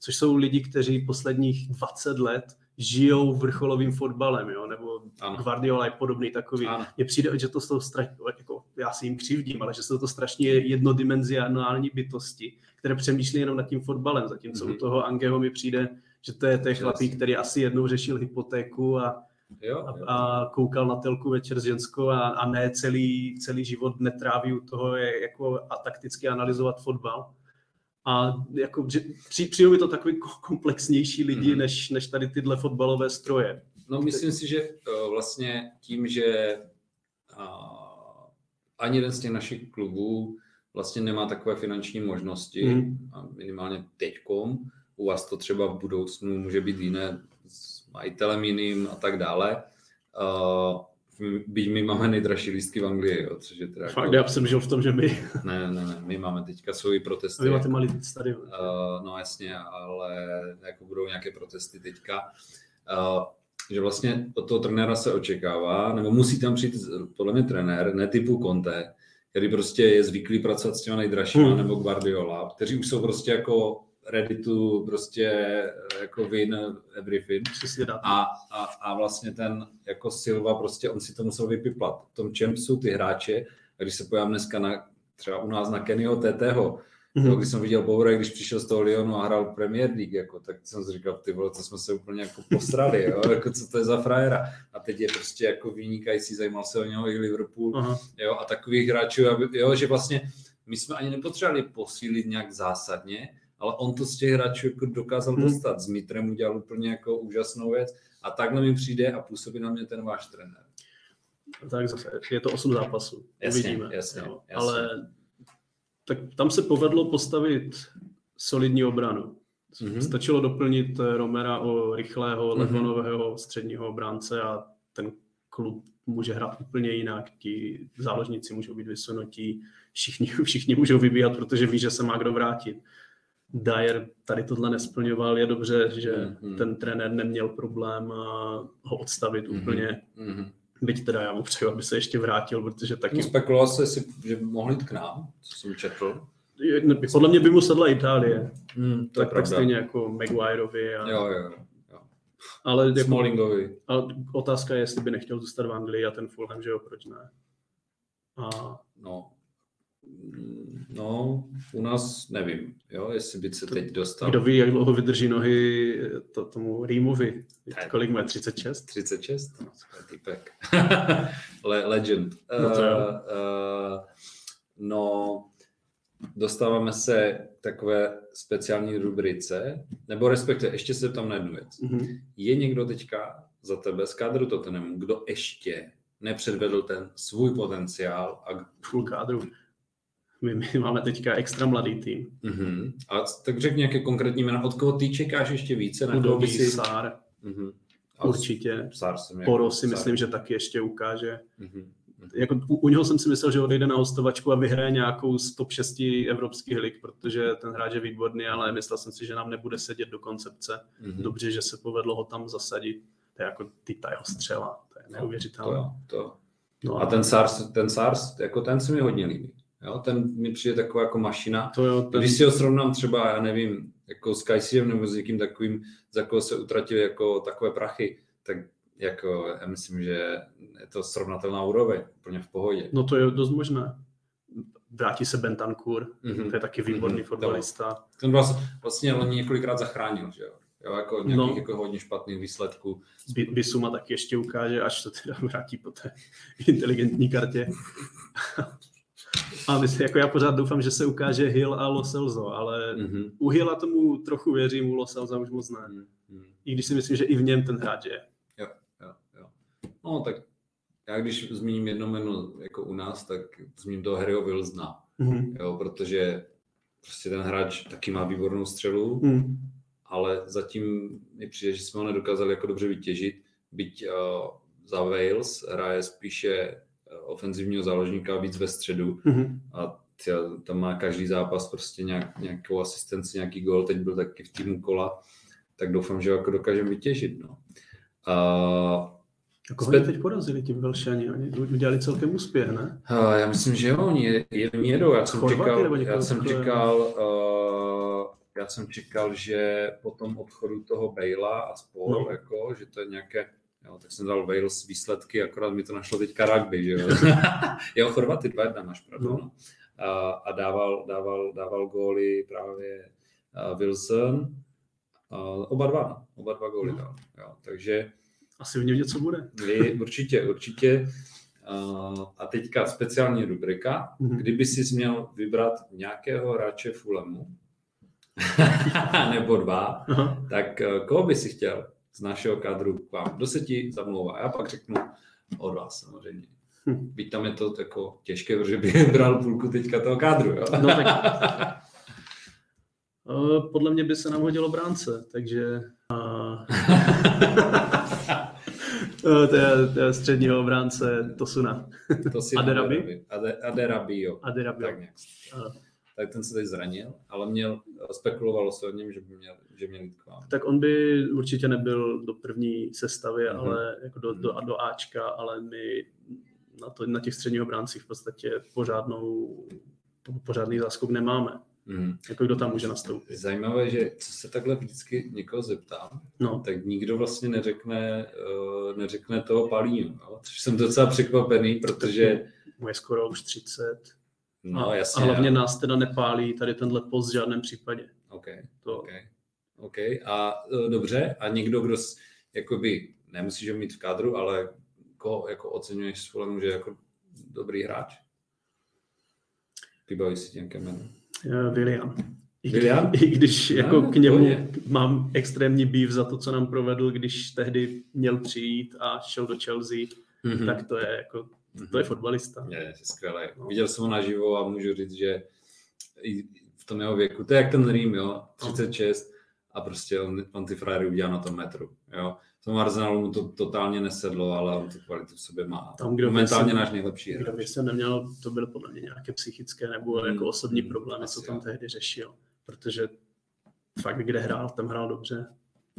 což jsou lidi, kteří posledních 20 let žijou vrcholovým fotbalem, jo, nebo ano. Guardiola je podobný takový. Mně přijde, že to jsou strašně, jako já si jim křivdím, ale že jsou to strašně jednodimenzionální bytosti, které přemýšlí jenom nad tím fotbalem, zatímco mm-hmm. u toho Angeho mi přijde, že to je ten chlapík, který asi jednou řešil hypotéku a, jo, jo. a, a koukal na telku večer s ženskou a, a ne celý, celý život netráví u toho je jako a takticky analyzovat fotbal. A jako, že při, přijou mi to takový komplexnější lidi, mm. než, než tady tyhle fotbalové stroje. No myslím si, že uh, vlastně tím, že ani jeden z těch našich klubů vlastně nemá takové finanční možnosti, mm. a minimálně teďkom, u vás to třeba v budoucnu může být jiné s majitelem jiným a tak dále. Uh, byť my máme nejdražší lístky v Anglii, jo, což je teda... Fakt, jako... já jsem žil v tom, že my... [laughs] ne, ne, ne, my máme teďka svoji protesty. Vy máte malý stadion. Uh, no jasně, ale jako budou nějaké protesty teďka. Uh, že vlastně od toho trenéra se očekává, nebo musí tam přijít podle mě trenér, ne typu Conte, který prostě je zvyklý pracovat s těma nejdražšíma, hmm. nebo Guardiola, kteří už jsou prostě jako ready to prostě jako win everything. A, a, a vlastně ten jako Silva prostě on si to musel vypiplat. V tom čem jsou ty hráče, a když se pojám dneska na, třeba u nás na Kennyho TTho, Mm-hmm. když jsem viděl Power, když přišel z toho Lyonu a hrál Premier League, jako, tak jsem si říkal, ty vole, to jsme se úplně jako posrali, jo? [laughs] jako, co to je za frajera. A teď je prostě jako vynikající, zajímal se o něho i Liverpool, uh-huh. jo? a takových hráčů, aby, jo, že vlastně my jsme ani nepotřebovali posílit nějak zásadně, ale on to z těch hráčů jako dokázal hmm. dostat. S Mitrem udělal úplně jako úžasnou věc a takhle mi přijde a působí na mě ten váš trenér. Tak zase, je to 8 zápasů. Jasně, Uvidíme. Jasně, jasně. Ale tak tam se povedlo postavit solidní obranu. Mm-hmm. Stačilo doplnit Romera o rychlého, mm-hmm. levonového středního obránce a ten klub může hrát úplně jinak, ti záložníci můžou být vysunutí, všichni, [laughs] všichni můžou vybíhat, protože ví, že se má kdo vrátit. Dyer tady tohle nesplňoval, je dobře, že mm-hmm. ten trenér neměl problém ho odstavit mm-hmm. úplně. Mm-hmm. Byť teda já mu přeju, aby se ještě vrátil, protože taky... No, spekuloval se, si, že mohl jít k nám, co jsem četl. Podle mě by mu sedla Itálie. Mm, to tak, tak stejně jako Maguireovi. A... Jo, jo. Ale jako, Smallingovi. Ale otázka je, jestli by nechtěl zůstat v Anglii a ten Fulham, že jo, proč ne? A... No, No, u nás nevím, jo, jestli by se to, teď dostal. Kdo ví, jak dlouho vydrží nohy to, tomu Rýmovi? Kolik má? 36? 36? No, typek. [laughs] Le, legend. No, to uh, uh, no, dostáváme se k takové speciální rubrice, nebo respektive ještě se tam na jednu věc. Mm-hmm. Je někdo teďka za tebe z kádru Tottenhamu, kdo ještě nepředvedl ten svůj potenciál? A... Full kádru. My, my máme teďka extra mladý tým. Mm-hmm. A tak řekni nějaké konkrétní jména. Od koho ty čekáš ještě více? Na by si... Sár. Mm-hmm. Určitě. Sár jsem Poro si Sár. myslím, že taky ještě ukáže. Mm-hmm. Jako, u, u něho jsem si myslel, že odejde na hostovačku a vyhraje nějakou z top 6 evropských lig, protože ten hráč je výborný, ale myslel jsem si, že nám nebude sedět do koncepce. Mm-hmm. Dobře, že se povedlo ho tam zasadit. To je jako ty ta jeho střela. To je neuvěřitelné. To, to. No, a ten SARS, ten SARS, jako ten se mi hodně líbí. Jo, ten mi přijde taková jako mašina. To jo, ten... Když si ho srovnám třeba, já nevím, jako s Kajsiem nebo s někým takovým, za koho se utratili jako takové prachy, tak jako já myslím, že je to srovnatelná úroveň, úplně v pohodě. No to je dost možné. Vrátí se Bentancur, mm-hmm. to je taky výborný mm-hmm. fotbalista. Ten vlastně, vlastně loni několikrát zachránil, že jo? Jo, jako nějakých no. jako hodně špatných výsledků. Bisuma taky ještě ukáže, až to teda vrátí po té [laughs] inteligentní kartě. A myslím, jako já pořád doufám, že se ukáže Hill a Lo Celso, ale mm-hmm. u Hilla tomu trochu věřím, u Lo Celso už moc ne. Mm-hmm. I když si myslím, že i v něm ten hráč je. Jo, jo, jo. No tak já když zmíním jedno jméno jako u nás, tak zmíním toho Harryho Wilsona, mm-hmm. jo, protože prostě ten hráč taky má výbornou střelu, mm. ale zatím mi přijde, že jsme ho nedokázali jako dobře vytěžit, byť uh, za Wales hraje spíše ofenzivního záložníka víc ve středu mm-hmm. a tě, tam má každý zápas prostě nějak, nějakou asistenci, nějaký gol, teď byl taky v týmu kola, tak doufám, že ho jako dokážeme vytěžit. No. A a koho Zpět... teď porazili ti Velšani? Oni udělali celkem úspěch, ne? A já myslím, že jo, oni, jedou. Já jsem čekal, já jsem čekal, uh, já jsem čekal, že po tom odchodu toho Bejla a spol, no. jako, že to je nějaké Jo, tak jsem dal Wales výsledky, akorát mi to našlo teďka rugby, že jo. [laughs] jo, Chorvaty 2-1, máš pravdu. No. A, a dával, dával, dával góly právě Wilson. A oba dva, no. oba dva góly no. dal. Jo, takže... Asi v něm něco bude. Určitě, určitě. A teďka speciální rubrika. Mm-hmm. Kdyby si měl vybrat nějakého hráče Fulemu, [laughs] [laughs] nebo dva, Aha. tak eh, koho by si chtěl? Z našeho kadru k vám. Kdo se ti zamlouvá? Já pak řeknu od vás samozřejmě. Hm. Byť tam je to jako těžké, protože by [laughs] bral půlku teďka toho kádru. Jo? No, tak... [laughs] Podle mě by se nám hodilo bránce, takže [laughs] to, je, to je středního obránce Tosuna. To si Aderabi? Ade, Aderabi, jo. Aderabi. Tak nějak tak ten se teď zranil, ale měl, spekulovalo se o něm, že by měl, že měl jít k vám. Tak on by určitě nebyl do první sestavy, mm-hmm. ale jako do, do, do Ačka, ale my na, to, na těch středních obráncích v podstatě pořádnou, pořádný záskok nemáme. Mm. Jako kdo tam může nastoupit. Zajímavé, že co se takhle vždycky někoho zeptám, no. tak nikdo vlastně neřekne, uh, neřekne toho Palínu. No? Což jsem docela překvapený, protože... Moje skoro už 30. No, a, jasně. A hlavně nás teda nepálí tady tenhle post v žádném případě. OK, to... OK. OK. A uh, dobře, a někdo, kdo jakoby, nemusíš ho mít v kádru, ale koho jako oceňuješ s Fulhamu, že jako dobrý hráč? Vybaví si nějaké jméno? William. I, William? I když [laughs] jako no, k němu je. mám extrémní býv za to, co nám provedl, když tehdy měl přijít a šel do Chelsea, mm-hmm. tak to je jako to je fotbalista. Je, je skvělé. No. Viděl jsem ho naživo a můžu říct, že i v tom jeho věku, to je jak ten Rým, jo, 36 a prostě on, on ty frajery udělá na tom metru, jo. tomu Arsenalu mu to totálně nesedlo, ale on tu kvalitu v sobě má. Tam, kdo Momentálně náš nejlepší hráč. Kdo by se neměl, to byly podle mě nějaké psychické nebo hmm. jako osobní hmm, problémy, co tam jo. tehdy řešil. Protože fakt, kde hrál, tam hrál dobře.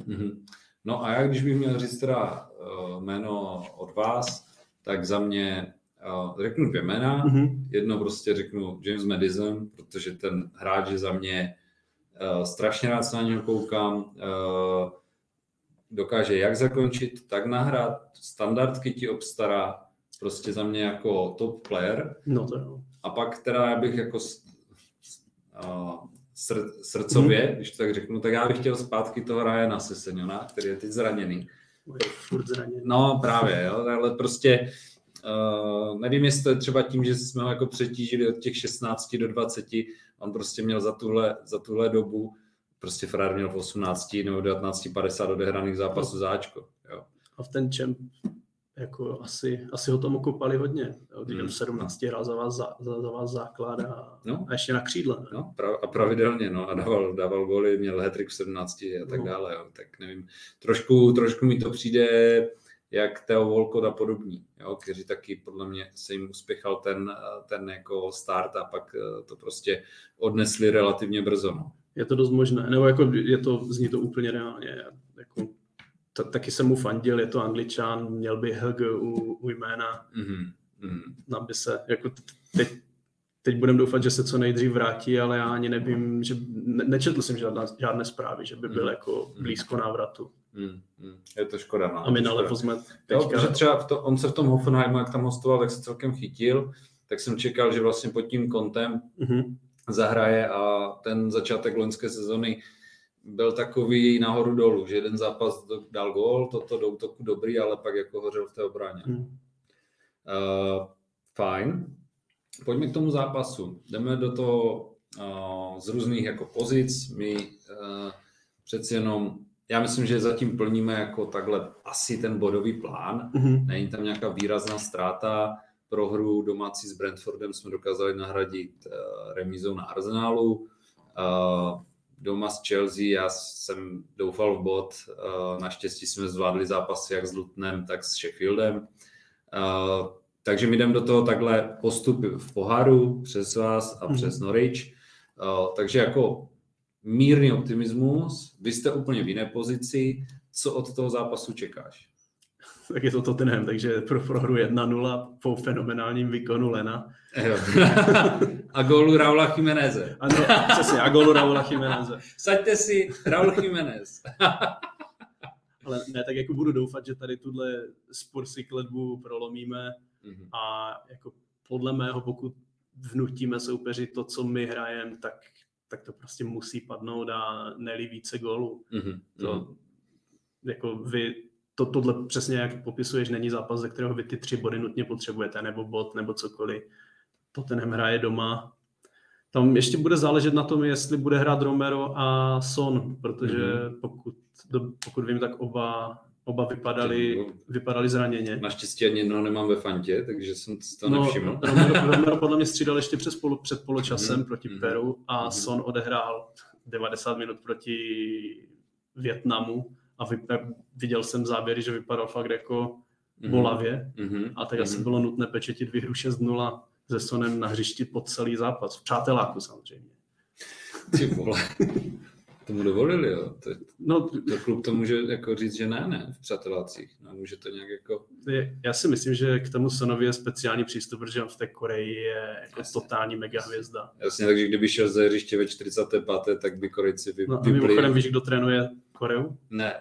Hmm. No a já, když bych měl říct teda uh, jméno od vás, tak za mě uh, řeknu dvě jména. Mm-hmm. Jedno prostě řeknu James Madison, protože ten hráč je za mě uh, strašně rád se na něho koukám. Uh, dokáže jak zakončit, tak nahrát, standardky ti obstará, prostě za mě jako top player. No to jo. A pak teda já bych jako uh, sr, srdcově, mm. když to tak řeknu, tak já bych chtěl zpátky toho Ryana Seseniona, který je teď zraněný. Furt zraněný. No právě, jo, ale prostě uh, nevím, jestli to je třeba tím, že jsme ho jako přetížili od těch 16 do 20, on prostě měl za tuhle, za tuhle dobu prostě Ferrari měl v 18 nebo 19, 50 odehraných zápasů no. záčko. Jo. A v ten čemp jako asi, asi ho tomu kopali hodně. Když hmm. 17 hrál za vás, za, za, vás základ a, no. a ještě na křídle. Ne? No, pra, a pravidelně, no, a dával, dával goly, měl hetrik v 17 a tak no. dále, jo. tak nevím. Trošku, trošku mi to přijde jak Theo Volkot a podobní, jo, kteří taky podle mě se jim uspěchal ten, ten jako start a pak eh, to prostě odnesli relativně brzo. No je to dost možné, nebo jako je to, zní to úplně reálně. Taky jsem mu fandil, je to angličan, měl by HG u, u jména, mm-hmm. Nám by se, jako teď, teď budem doufat, že se co nejdřív vrátí, ale já ani nevím, že ne, nečetl jsem žádná, žádné zprávy, že by byl mm. jako blízko návratu. Mm, mm. Je to škoda. No. A my na levo jsme teďka... Jo, třeba v to, on se v tom Hoffenheimu, jak tam hostoval, tak se celkem chytil, tak jsem čekal, že vlastně pod tím kontem mm-hmm zahraje a ten začátek loňské sezony byl takový nahoru dolů, že jeden zápas dal gól, toto do útoku dobrý, ale pak jako hořel v té obraně. Hmm. Uh, fajn. Pojďme k tomu zápasu. Jdeme do toho uh, z různých jako pozic. My uh, přeci jenom, já myslím, že zatím plníme jako takhle asi ten bodový plán. Mm-hmm. Není tam nějaká výrazná ztráta prohru domácí s Brentfordem jsme dokázali nahradit uh, remízou na Arsenalu. Uh, doma s Chelsea já jsem doufal v bod. Uh, naštěstí jsme zvládli zápasy jak s Lutnem, tak s Sheffieldem. Uh, takže my jdeme do toho takhle postup v poháru přes vás a mm. přes Norwich. Uh, takže jako mírný optimismus, vy jste úplně v jiné pozici. Co od toho zápasu čekáš? tak je to Tottenham, takže pro prohru 1-0 po fenomenálním výkonu Lena. [laughs] a gólu Raula Jiméneze. Ano, přesně, a gólu Raula Jiméneze. Saďte si Raul Jiménez. [laughs] Ale ne, tak jako budu doufat, že tady tuhle sporsi kledbu prolomíme mm-hmm. a jako podle mého, pokud vnutíme soupeři to, co my hrajeme, tak, tak to prostě musí padnout a nelí více gólů. Mm-hmm. To, mhm. jako vy to, tohle přesně jak popisuješ, není zápas, ze kterého vy ty tři body nutně potřebujete, nebo bod, nebo cokoliv. To ten hraje doma. Tam ještě bude záležet na tom, jestli bude hrát Romero a Son, protože mm-hmm. pokud, pokud vím, tak oba, oba vypadali, vypadali zraněně. Naštěstí ani jednoho nemám ve fantě, takže jsem to no, nevšiml. Romero, Romero podle mě střídal ještě přes polo, před poločasem mm-hmm. proti mm-hmm. Peru a mm-hmm. Son odehrál 90 minut proti Větnamu a vypa- viděl jsem záběry, že vypadal fakt jako mm-hmm. bolavě mm-hmm. a tak mm-hmm. asi bylo nutné pečetit výhru 6-0 se Sonem na hřišti po celý zápas. V přáteláku samozřejmě. Ty vole. Tomu dovolili, jo. To, no, to klub to může jako říct, že ne, ne, v přátelácích. No, může to nějak jako... Já si myslím, že k tomu Sonovi je speciální přístup, protože on v té Koreji je jako Jasně. totální mega hvězda. Jasně, takže kdyby šel ze hřiště ve 45. tak by Korejci vy, no, a mimochodem víš, kdo trénuje Koreu? Ne.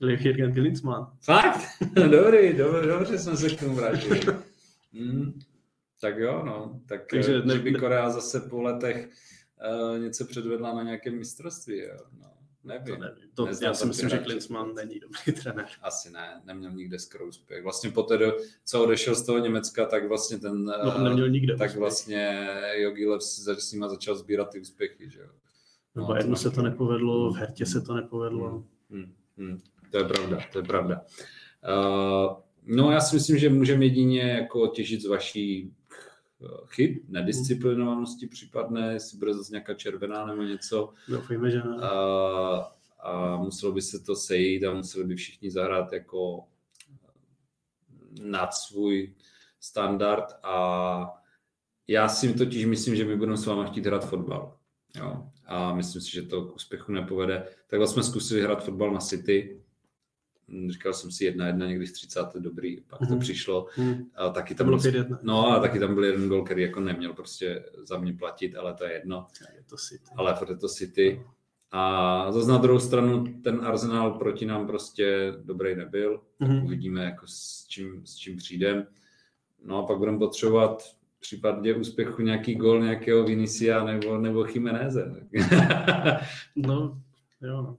Jürgen Klinsmann. Fakt? [laughs] dobrý, dobře, dobře jsme se k tomu vrátili. Mm, [laughs] tak jo, no. Tak Takže eh, ne, by Korea zase po letech uh, něco předvedla na nějakém mistrovství, jo. No, nevím. To nevím. To, já si myslím, že Klinsmann není dobrý trenér. Asi ne, neměl nikde skoro úspěch. Vlastně poté, do, co odešel z toho Německa, tak vlastně ten... No, neměl nikde Tak úspěch. vlastně Jogilev s nima začal sbírat ty úspěchy, že jo. No, v Bayernu se to nepovedlo, v Hertě se to nepovedlo. Hmm, hmm, hmm. To je pravda, to je pravda. Uh, no já si myslím, že můžeme jedině jako těžit z vaší eh, chyb, nedisciplinovanosti případné, jestli bude zase nějaká červená nebo něco. Doufejme, že ne. Uh, a muselo by se to sejít a museli by všichni zahrát jako nad svůj standard a já si totiž myslím, že my budeme s váma chtít hrát fotbal. Jo. A myslím si, že to k úspěchu nepovede. Takhle jsme zkusili hrát fotbal na City. Říkal jsem si jedna jedna někdy v 30. dobrý, pak mm-hmm. to mhm. přišlo. Mm. A taky tam, bylo byl, no a taky tam byl jeden gol, který jako neměl prostě za mě platit, ale to je jedno. Je to City. Ale je to City. A zase na druhou stranu ten Arsenal proti nám prostě dobrý nebyl. Mm-hmm. Uvidíme, jako s čím, s čím přijdem. No a pak budeme potřebovat v případě úspěchu nějaký gol nějakého Vinicia nebo, nebo Chimeneze. [laughs] no, jo no.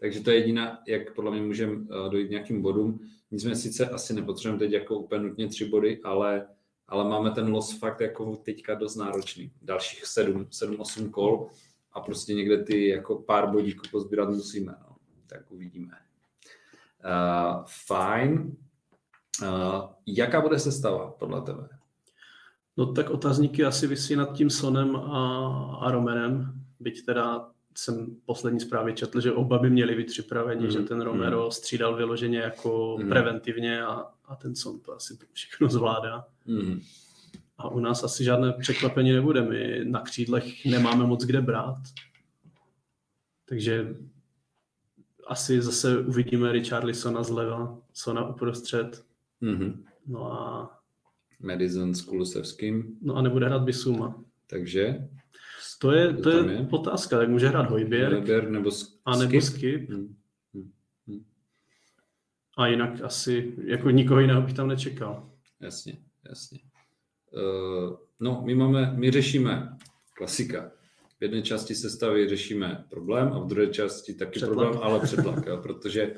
Takže to je jediná, jak podle mě můžeme eh, dojít nějakým bodům. Nicméně sice asi nepotřebujeme teď jako úplně nutně tři body, ale, ale máme ten los fakt jako teďka dost náročný. Dalších sedm, sedm, osm kol a prostě někde ty jako pár bodíků pozbírat musíme. No. Tak uvidíme. Uh, fajn. Uh, jaká bude sestava podle tebe? No tak otazníky asi vysí nad tím Sonem a, a Romenem, byť teda jsem poslední zprávě četl, že oba by měli být připraveni, mm. že ten Romero mm. střídal vyloženě jako mm. preventivně a, a ten Son to asi všechno zvládá. Mm. A u nás asi žádné překvapení nebude. My na křídlech nemáme moc kde brát. Takže asi zase uvidíme Richarlisona zleva, Sona uprostřed. Mm-hmm. No a... Madison s Kulusevským. No a nebude hrát Bisuma. Takže? To je, to je, je otázka, tak může hrát Hojběr. Hojběr nebo Skip. A nebo Skip. Hmm. Hmm. Hmm. A jinak asi, jako nikoho jiného bych tam nečekal. Jasně, jasně. Uh, no, my máme, my řešíme klasika. V jedné části sestavy řešíme problém a v druhé části taky přetlak. problém, ale přetlak, jo, protože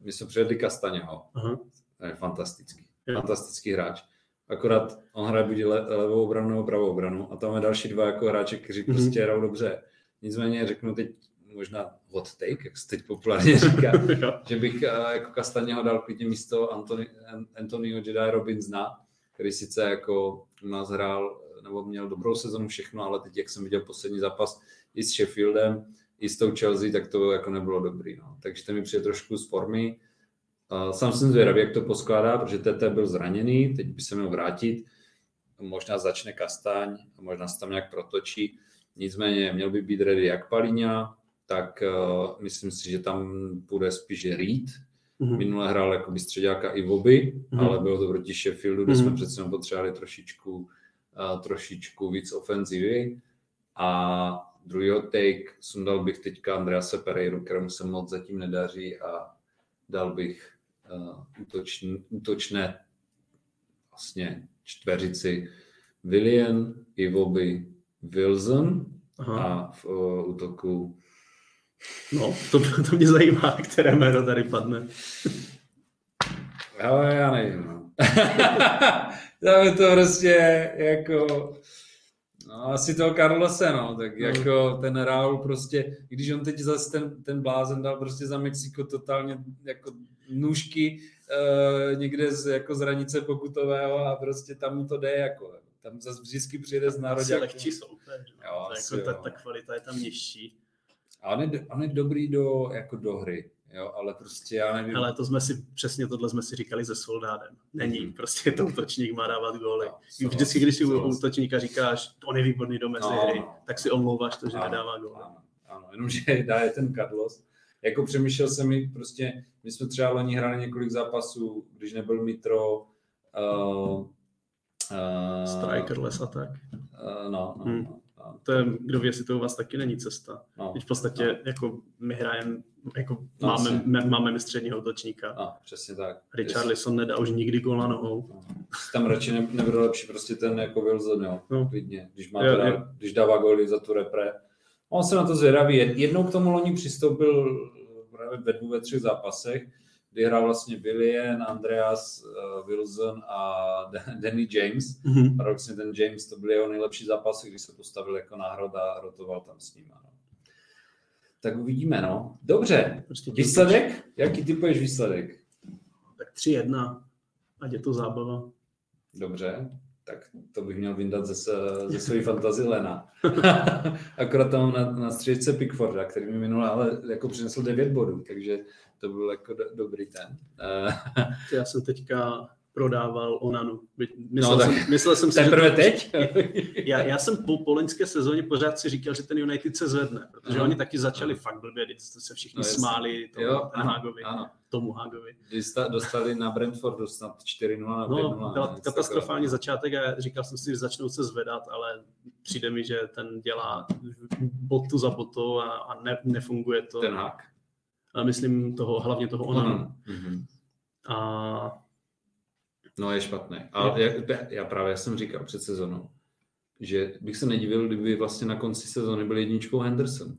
my jsme přijedli Kastaněho. Aha. To je fantastický. Je. Fantastický hráč. Akorát on hraje buď le, levou obranu nebo pravou obranu a tam máme další dva jako hráče, kteří mm-hmm. prostě hrajou dobře. Nicméně řeknu teď možná hot take, jak se teď populárně [laughs] říká, [laughs] že bych jako Kastaněho dal klidně místo Anthony, Anthonyho Jedi Robinsona, který sice jako u nás hrál nebo měl dobrou sezonu všechno, ale teď, jak jsem viděl poslední zápas i s Sheffieldem, i s tou Chelsea, tak to jako nebylo dobrý. No. Takže to mi přijde trošku z formy. Sám jsem zvědavý, jak to poskládá, protože TT byl zraněný, teď by se měl vrátit, možná začne Kastaň, možná se tam nějak protočí, nicméně měl by být ready jak Palíňa, tak uh, myslím si, že tam bude spíš Reed, Mm-hmm. Minule hrál jako by středáka i Voby, mm-hmm. ale bylo to proti Sheffieldu, kde mm-hmm. jsme přece potřebovali trošičku, uh, trošičku víc ofenzivy. A druhýho take sundal bych teďka Andrease Pereiru, kterému se moc zatím nedaří a dal bych útočn, útočné vlastně čtveřici William, Ivoby, Wilson Aha. a v uh, útoku No, to, to mě zajímá, které jméno tady padne. Ale já nevím. No. [laughs] Tam je to prostě jako... No, asi toho Carlose, no, tak no. jako ten Raul prostě, když on teď zase ten, ten blázen dal prostě za Mexiko totálně jako nůžky uh, někde z, jako z hranice pokutového a prostě tam mu to jde jako, tam zase vždycky přijede z národě. Asi lehčí soupeř, no, jako ta, ta, kvalita je tam nižší. A on je, on je dobrý do, jako do hry, jo, ale prostě já nevím. Ale to jsme si, přesně tohle jsme si říkali se Soldádem. Není, mm. prostě to útočník má dávat góly. No, Vždycky, když si u útočníka říkáš, on je výborný do mezi no, hry, no. tak si omlouváš to, že ano, nedává góly. Ano, ano, jenomže [laughs] dá je ten Carlos. Jako přemýšlel jsem mi prostě, my jsme třeba loni hráli několik zápasů, když nebyl Mitro, uh, uh, Strikerless a tak. Uh, no, no, hmm. no to je, kdo ví, jestli to u vás taky není cesta. No, Teď v podstatě no. jako my hrajeme, jako no, máme, m, máme mistředního útočníka. No, přesně tak. Richarlison nedá už nikdy gól na nohou. No. Tam radši ne, nebude lepší prostě ten jako Wilson, jo, no. klidně, když, má teda, je. když dává góly za tu repre. On se na to zvědavý. Jednou k tomu loni přistoupil právě ve dvou, ve třech zápasech, kdy hrál vlastně Willian, Andreas uh, Wilson a Danny James. Mm-hmm. Vlastně ten James to byl jeho nejlepší zápas, když se postavil jako náhrada a rotoval tam s ním. No. Tak uvidíme, no. Dobře, prostě výsledek? Jaký typuješ výsledek? Tak 3-1, ať je to zábava. Dobře. tak to bych měl vyndat ze, ze své fantazie Lena. [laughs] Akorát tam na, na střičce Pickforda, který mi minule ale jako přinesl 9 bodů, takže to byl jako do, dobrý ten. Já jsem teďka prodával Onanu. Myslel, no, jsem, myslel jsem si, teprve že... teď? [laughs] já, já jsem po, po loňské sezóně pořád si říkal, že ten United se zvedne, protože Aha. oni taky začali Aha. fakt blbě, když se všichni no, smáli tomu, jo, ano, Hágovi, ano. tomu Hágovi. Když dostali na Brentfordu snad 4-0 na 5-0. No, byl katastrofální začátek a říkal jsem si, že začnou se zvedat, ale přijde mi, že ten dělá botu za botou a, a ne, nefunguje to. Ten hák. A myslím toho, hlavně toho Onanu. Mm-hmm. A No je špatný. A já, já právě jsem říkal před sezónou, že bych se nedivil, kdyby vlastně na konci sezóny byl jedničkou Henderson.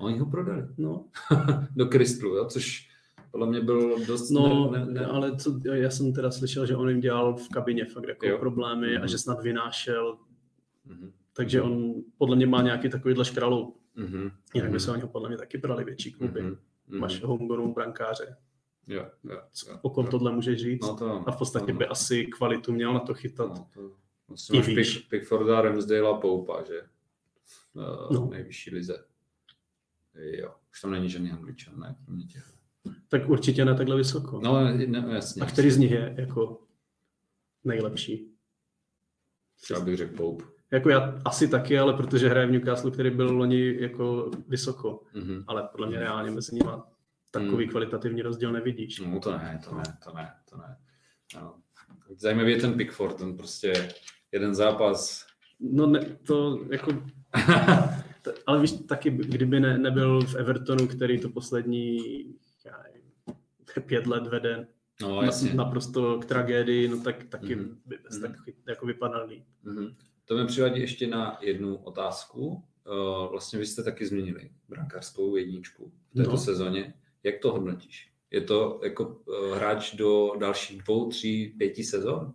A oni ho prodali. No. [laughs] Do Kristlu, jo? což podle mě byl dost... No, ne, ne, ne. ale co, já jsem teda slyšel, že on jim dělal v kabině fakt jako jo. problémy mm-hmm. a mhm. že snad vynášel. Mm-hmm. Takže on podle mě má nějaký takovýhle škraloup. Mm-hmm. Jinak by mhm. se oni ho podle mě taky brali větší kluby. Mm-hmm. Máš homegrown brankáře. Jo, jo, jo, o kom jo. tohle můžeš říct? No to, a v podstatě no, by asi kvalitu měl na to chytat. No, to, vlastně máš Pick, Pickforda, Ramsdale a Poupa, že? Uh, no. Nejvyšší lize. Jo, už tam není žádný angličan, ne? Kromě těch. Tak určitě ne takhle vysoko. No, ne, jasně. A který z nich je jako nejlepší? Já bych řekl Poup. Jako já asi taky, ale protože hraje v Newcastle, který byl loni jako vysoko. Mm-hmm. Ale podle mě reálně mezi nimi takový hmm. kvalitativní rozdíl nevidíš. No to ne, to ne, to ne, to ne. No. Zajímavý je ten Pickford, ten prostě jeden zápas. No ne, to jako... [laughs] ale víš, taky kdyby ne, nebyl v Evertonu, který to poslední já [laughs] pět let vede no, jasně. naprosto k tragédii, no tak taky mm-hmm. by bez mm-hmm. tak jako vypadal líp. Mm-hmm. To mi přivádí ještě na jednu otázku. Uh, vlastně vy jste taky změnili brankářskou jedničku v této no. sezóně. Jak to hodnotíš? Je to jako eh, hráč do dalších dvou, tří, pěti sezon?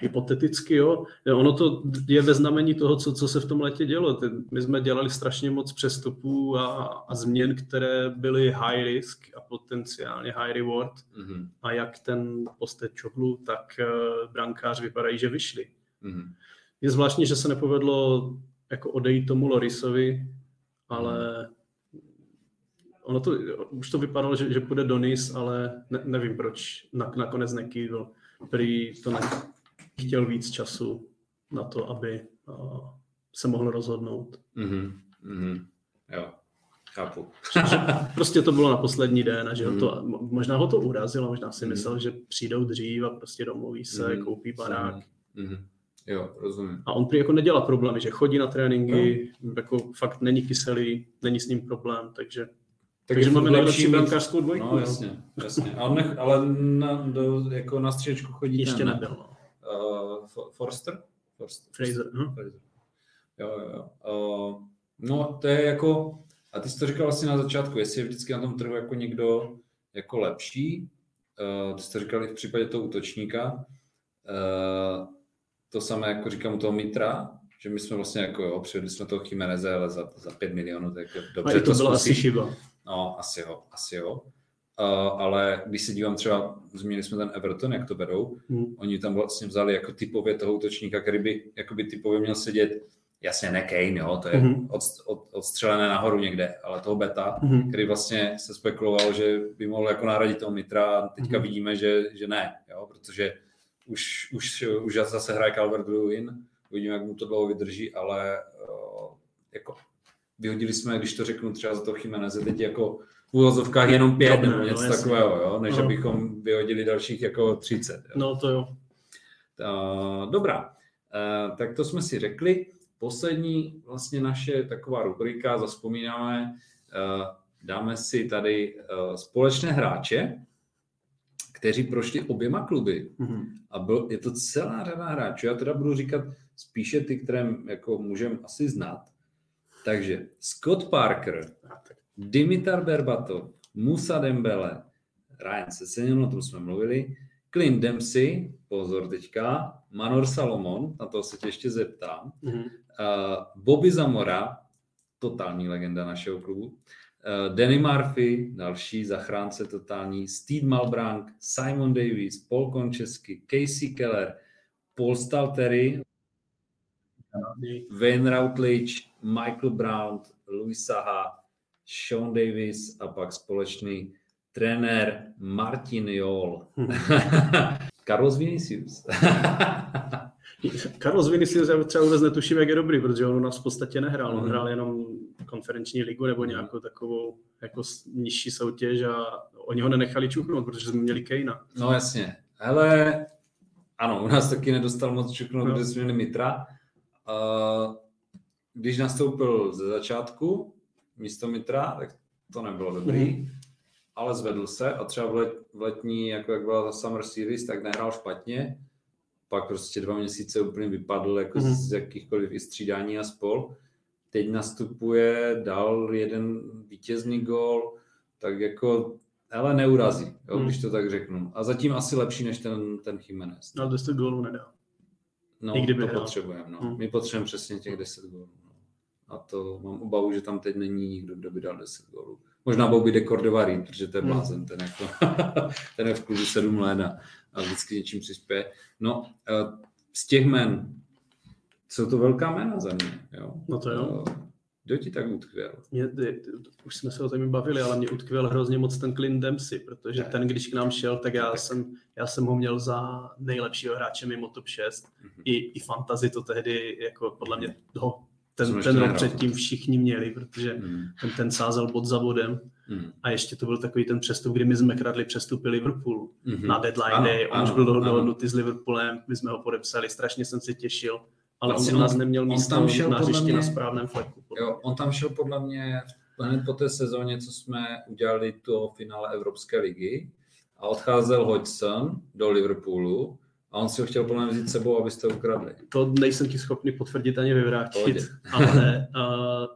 Hypoteticky jo. Ono to je ve znamení toho, co, co se v tom letě dělo. My jsme dělali strašně moc přestupů a, a změn, které byly high risk a potenciálně high reward. Mm-hmm. A jak ten postet Čohlu, tak uh, brankář vypadají, že vyšli. Mm-hmm. Je zvláštní, že se nepovedlo jako odejít tomu Lorisovi, ale ono to, už to vypadalo, že, že půjde do NIS, ale ne, nevím proč na, nakonec nekývil. Prý to chtěl víc času na to, aby uh, se mohl rozhodnout. Mm-hmm. Mm-hmm. Jo, chápu. [laughs] prostě to bylo na poslední den a že mm. to, možná ho to urazilo, možná si mm. myslel, že přijdou dřív a prostě domluví se, mm. koupí barák. Mm. Jo, rozumím. A on prý jako nedělá problémy, že chodí na tréninky, no. jako fakt není kyselý, není s ním problém, takže tak Takže máme nejlepší brankářskou dvojku. No, jasně, jasně. Ale, nech, ale na, do, jako na stříčku chodí Ještě ten, nebyl. No. Uh, Forster? Forster? Fraser. Hm? Fraser. Jo, jo, jo. Uh, no, to je jako, a ty jsi to říkal vlastně na začátku, jestli je vždycky na tom trhu jako někdo jako lepší, uh, ty jsi to říkal i v případě toho útočníka, uh, to samé jako říkám u toho Mitra, že my jsme vlastně jako jo, přivedli jsme toho Chimeneze, ale za, za 5 milionů, tak dobře a to, to bylo asi chyba. No, asi jo, asi jo. Uh, ale když se dívám třeba, zmínili jsme ten Everton, jak to berou, hmm. oni tam vlastně vzali jako typově toho útočníka, který by jakoby typově měl sedět, jasně ne Kane, jo, to je hmm. od, od, odstřelené nahoru někde, ale toho Beta, hmm. který vlastně se spekuloval, že by mohl jako nahradit toho Mitra a teďka hmm. vidíme, že, že ne, jo, protože už, už, už zase hraje Calvert Lewin, uvidíme, jak mu to dlouho vydrží, ale uh, jako vyhodili jsme, když to řeknu třeba za to Chimeneze, teď jako v úvozovkách jenom pět nebo něco no, takového, jo? než no. abychom vyhodili dalších jako 30. Jo? No to jo. Uh, dobrá, uh, tak to jsme si řekli. Poslední vlastně naše taková rubrika, zaspomínáme, uh, dáme si tady uh, společné hráče, kteří prošli oběma kluby. Mm-hmm. A byl, je to celá řada hráčů. Já teda budu říkat spíše ty, které jako můžeme asi znat. Takže Scott Parker, Dimitar Berbatov, Musa Dembele, Ryan Sessegnon, o tom jsme mluvili, Clint Dempsey, pozor teďka, Manor Salomon, na to se tě ještě zeptám, mm-hmm. uh, Bobby Zamora, totální legenda našeho klubu, uh, Danny Murphy, další zachránce totální, Steve Malbrank, Simon Davis, Paul Končesky, Casey Keller, Paul Stalteri, Wayne Routledge, Michael Brown, Louis Saha, Sean Davis a pak společný trenér Martin Jol. [laughs] Carlos Vinicius. [laughs] Carlos Vinicius, já třeba vůbec netuším, jak je dobrý, protože on u nás v podstatě nehrál. On mhm. hrál jenom konferenční ligu nebo nějakou takovou jako nižší soutěž a oni ho nenechali čuchnout, protože jsme měli Kejna. No jasně. Ale ano, u nás taky nedostal moc čuchnout, no. protože jsme měli Mitra. Uh, když nastoupil ze začátku místo Mitra, tak to nebylo dobrý. Mm ale zvedl se a třeba v, let, v letní, jako jak byla ta Summer Series, tak nehrál špatně. Pak prostě dva měsíce úplně vypadl jako mm-hmm. z jakýchkoliv i střídání a spol. Teď nastupuje, dal jeden vítězný gol, tak jako, ale neurazí, jo, mm. když to tak řeknu. A zatím asi lepší než ten, ten Jiménez. No, ale 10 gólů nedá. No, Nikdy to potřebujeme. No. Mm. My potřebujeme přesně těch 10 gólů. A to mám obavu, že tam teď není nikdo, kdo by dal 10 gólů. Možná Bobby de Cordova protože to je hmm. blázen, ten, jako, [laughs] ten je v klubu sedm let a, a vždycky něčím přispěje. No, eh, z těch men, jsou to velká jména za mě. Jo? No to jo. Eh, kdo ti tak utkvěl? Mě, už jsme se o tom bavili, ale mě utkvěl hrozně moc ten Clint Dempsey, protože ne. ten, když k nám šel, tak já, tak. Jsem, já jsem ho měl za nejlepšího hráče mimo top 6. Mm-hmm. I, I fantasy to tehdy, jako podle mě, toho ten, ten rok předtím všichni měli, protože mm. ten, ten sázel bod za bodem. Mm. A ještě to byl takový ten přestup, kdy my jsme kradli přestupy Liverpool mm-hmm. na deadline ano, day. On ano, už byl dohodnutý s Liverpoolem, my jsme ho podepsali, strašně jsem se těšil. Ale vlastně on u nás neměl místo tam šel na hřišti na správném fleku. Jo, on tam šel podle mě hned po té sezóně, co jsme udělali to finále Evropské ligy a odcházel Hodgson do Liverpoolu a on si ho chtěl plně vzít sebou, abyste ukradli. To nejsem ti schopný potvrdit ani vyvrátit, [laughs] ale uh,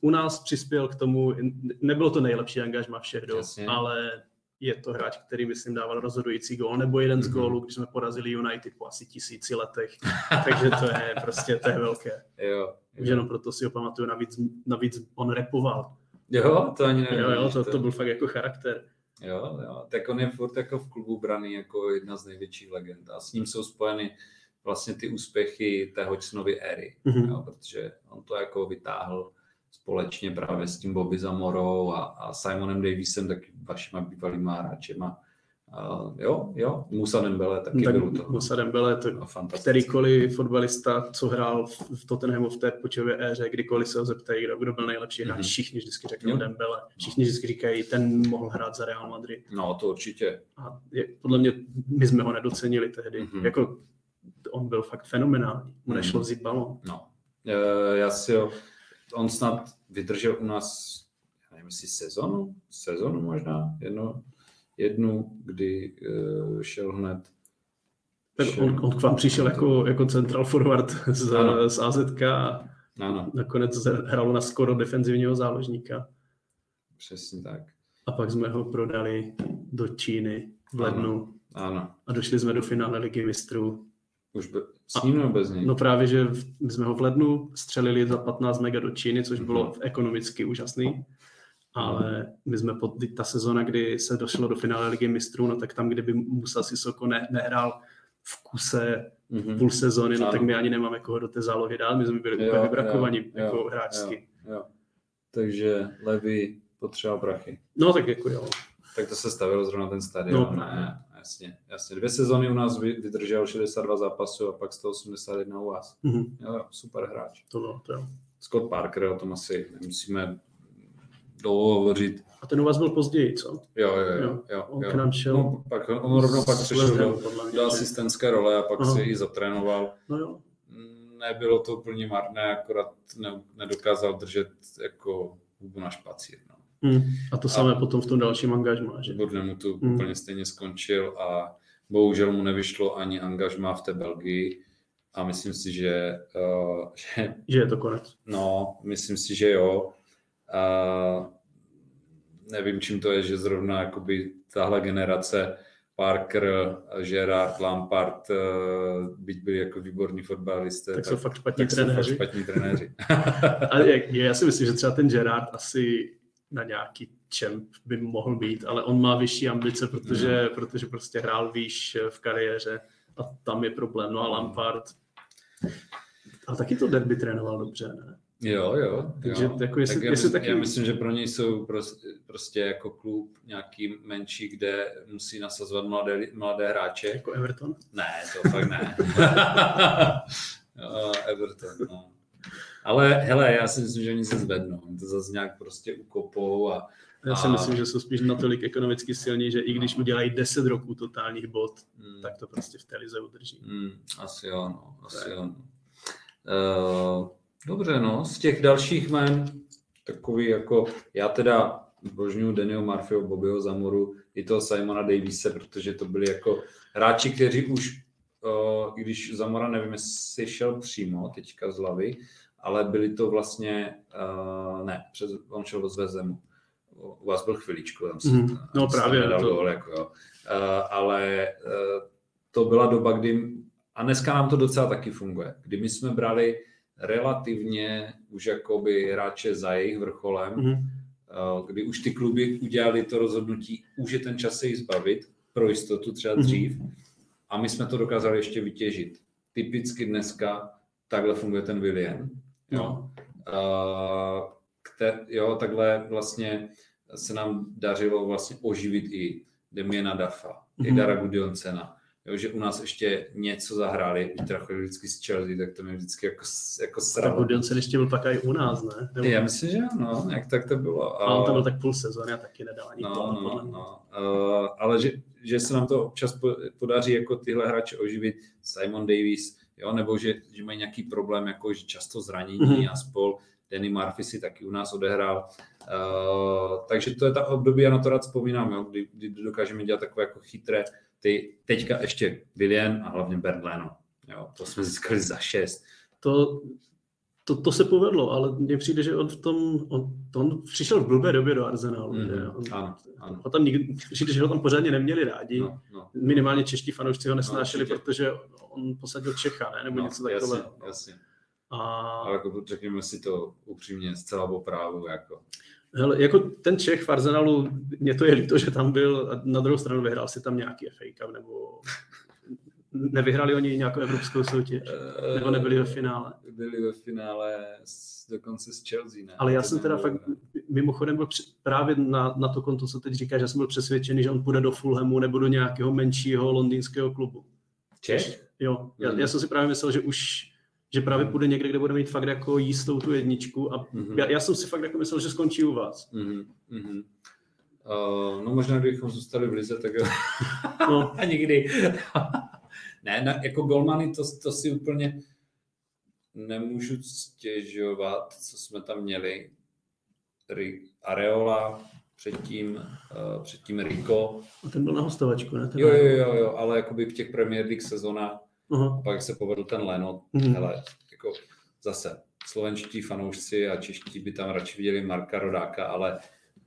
u nás přispěl k tomu, nebylo to nejlepší angažma všech dob, ale je to hráč, který, myslím, dával rozhodující gól, nebo jeden z mhm. gólů, když jsme porazili United po asi tisíci letech. [laughs] Takže to je prostě, to je velké. Jo, jo. Už jenom proto si ho pamatuju, navíc, navíc on repoval. Jo, to ani nevím. Jo, jo, to, to byl fakt jako charakter. Jo, jo, tak on je furt jako v klubu braný jako jedna z největších legend. A s ním jsou spojeny vlastně ty úspěchy té Hodgsonovy éry, mm-hmm. jo, protože on to jako vytáhl společně právě s tím Bobby Zamorou a, a Simonem Davisem, taky vašima bývalýma hráčema Uh, jo, jo, Musa Dembele taky tak byl to. Musa Dembele, to no, kterýkoliv fotbalista, co hrál v Tottenhamu v té počové éře, kdykoliv se ho zeptají, kdo, kdo byl nejlepší hráč, mm-hmm. všichni vždycky řeknou mm. Dembele, všichni vždycky říkají, ten mohl hrát za Real Madrid. No, to určitě. A je, podle mě, my jsme ho nedocenili tehdy. Mm-hmm. Jako, on byl fakt fenomenální, mu nešlo mm-hmm. vzít balon. No, uh, já si ho, on snad vydržel u nás, já nevím, jestli sezonu, sezonu možná, jedno, jednu, kdy uh, šel hned. Tak on, on k vám přišel jako, jako central forward z, z AZK a ano. nakonec hrál na skoro defenzivního záložníka. Přesně tak. A pak jsme ho prodali do Číny v lednu. Ano. ano. A došli jsme do finále ligy mistrů. Už be, s ním nebo bez něj? No právě, že my jsme ho v lednu střelili za 15 mega do Číny, což bylo mhm. ekonomicky úžasný ale my jsme pod ta sezona, kdy se došlo do finále ligy mistrů, no tak tam, kdyby Musa Sissoko ne, nehrál v kuse mm-hmm. půl sezóny, no tak my ani nemáme koho do té zálohy dát, my jsme byli úplně vybrakovaní jako jo, hráčsky. Jo, jo. Takže Levy potřeba prachy. No tak jako jo. Tak to se stavilo zrovna ten stadion, no, ne, jasně, jasně. Dvě sezóny u nás vydržel 62 zápasů a pak 181 u vás. Mm-hmm. Jo, super hráč. To bylo, to jo. Scott Parker, o tom asi nemusíme dlouho hovořit. A ten u vás byl později, co? Jo, jo, jo. jo, on jo. k nám šel. No, pak, on rovnou pak přešel do, do asistentské role a pak Aha. si ji zatrénoval. No jo. Nebylo to úplně marné, akorát ne, nedokázal držet jako hubu na špacír. No. Hmm. A to samé a potom v tom dalším angažmá, že? mu tu hmm. úplně stejně skončil a bohužel mu nevyšlo ani angažmá v té Belgii a myslím si, že... Uh, že, [laughs] že je to konec. No, myslím si, že jo. A nevím, čím to je, že zrovna jakoby tahle generace Parker, Gerard, Lampard, eh, byť byli jako výborní fotbalisté, tak, tak jsou fakt špatní tak trenéři. Jsou fakt špatní trenéři. [laughs] A já si myslím, že třeba ten Gerard asi na nějaký čem by mohl být, ale on má vyšší ambice, protože, no. protože prostě hrál výš v kariéře a tam je problém. No a Lampard, a taky to derby trénoval dobře, ne? Jo, jo. Takže jo. jako jestli, tak já, jestli myslím, taky... já myslím, že pro něj jsou prostě, prostě jako klub nějaký menší, kde musí nasazovat mladé, mladé hráče. Jako Everton? Ne, to fakt ne. [laughs] jo, Everton, no. Ale hele, já si myslím, že oni se zvednou. Oni to zase nějak prostě ukopou a já si a... myslím, že jsou spíš natolik ekonomicky silní, že i když udělají 10 roků totálních bod, hmm. tak to prostě v té lize udrží. Hmm, asi jo, no. Asi jo, no. Uh, dobře, no. Z těch dalších jmen, takový jako, já teda božňuji Daniel Marfio, Bobbyho Zamoru, i toho Simona Davise, protože to byli jako hráči, kteří už, uh, když Zamora nevím, jestli šel přímo teďka z hlavy, ale byli to vlastně, uh, ne, přes, on šel do Zvezemu u vás byl chviličku, tam se, mm, no tam právě nedal to... gol, jako, uh, ale to byla doba, kdy, a dneska nám to docela taky funguje, kdy my jsme brali relativně už jakoby hráče za jejich vrcholem, mm. uh, kdy už ty kluby udělali to rozhodnutí, už je ten čas se jich zbavit, pro jistotu třeba mhm. dřív, mm. a my jsme to dokázali ještě vytěžit. Typicky dneska takhle funguje ten William. Jo. No. Uh, kter, jo, takhle vlastně se nám dařilo vlastně oživit i Demiena Dafa, mm-hmm. i mhm. Dara Gudjonsena. Jo, že u nás ještě něco zahráli, chodil vždycky z Chelsea, tak to mi vždycky jako, jako sralo. Tak Gudjonsen ještě byl pak i u nás, ne? Nebo... Já myslím, že ano, jak tak to bylo. A on to byl tak půl sezóny a taky nedal ani no, to. No, no. Uh, ale že, že se nám to občas podaří jako tyhle hráče oživit, Simon Davis, jo, nebo že, že mají nějaký problém, jako že často zranění mm-hmm. a spol, Danny Murphy si taky u nás odehrál. Uh, takže to je ta období, já na to rád vzpomínám, jo, kdy, kdy dokážeme dělat takové jako chytré, ty teďka ještě William a hlavně Bernd Leno. Jo, to jsme získali za šest. To, to, to se povedlo, ale mně přijde, že on v tom, on, on přišel v blbé době do Arsenalu. On, ano, ano. Tam nikdy, přijde, že ho tam pořádně neměli rádi. No, no. Minimálně čeští fanoušci ho nesnášeli, no, protože on posadil Čecha, ne? nebo no, něco takového. Jasně, jasně. A... Ale jako řekněme si to upřímně zcela po právu. Jako. Hele, jako ten Čech v Arsenalu, mě to je líto, že tam byl a na druhou stranu vyhrál si tam nějaký FA Cup, nebo [laughs] nevyhrali oni nějakou evropskou soutěž, nebo nebyli ve finále. Byli ve finále s, dokonce s Chelsea, ne? Ale já jsem teda fakt, mimochodem byl při, právě na, na to konto, co teď říkáš, že jsem byl přesvědčený, že on půjde do Fulhamu nebo do nějakého menšího londýnského klubu. Čech? Jo, já, já jsem si právě myslel, že už že právě půjde někde, kde bude mít fakt jako jistou tu jedničku a mm-hmm. já, já, jsem si fakt jako myslel, že skončí u vás. Mm-hmm. Uh, no možná, kdybychom zůstali v Lize, tak no. [laughs] a nikdy. [laughs] ne, na, jako golmany to, to si úplně nemůžu stěžovat, co jsme tam měli. Areola, předtím, uh, předtím Rico. A ten byl na hostovačku, ne? Ten jo, jo, jo, jo, ale jakoby v těch Premier League sezónách Uh-huh. Pak se povedl ten Leno, uh-huh. hele, jako zase slovenští fanoušci a čeští by tam radši viděli Marka Rodáka, ale,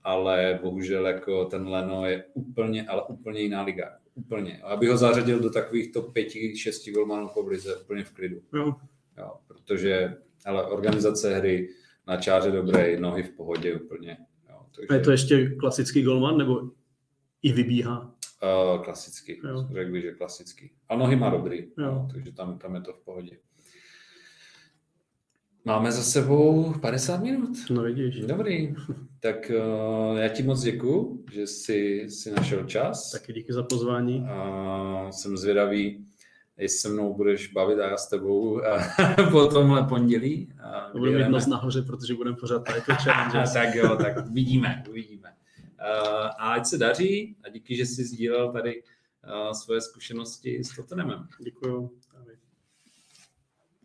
ale bohužel jako ten Leno je úplně, ale úplně jiná liga. Úplně. Aby ho zařadil do takových top 5, 6 golmanů po blize, úplně v klidu. Uh-huh. Jo, protože ale organizace hry na čáře dobré, nohy v pohodě úplně. Jo, takže... A je to ještě klasický golman, nebo i vybíhá? Uh, klasicky, jo. řekl bych, že klasický. A nohy má dobrý, jo. No, takže tam, tam je to v pohodě. Máme za sebou 50 minut. No vidíš. Dobrý. Tak uh, já ti moc děkuju, že jsi, jsi našel čas. Taky díky za pozvání. A jsem zvědavý, jestli se mnou budeš bavit a já s tebou [laughs] po tomhle pondělí. Budeme mít nahoře, protože budeme pořád title challenge. [laughs] tak jo, tak uvidíme, uvidíme. Eh, a ať se daří a díky, že jsi sdílel tady eh, svoje zkušenosti s Tottenhamem. Děkuju.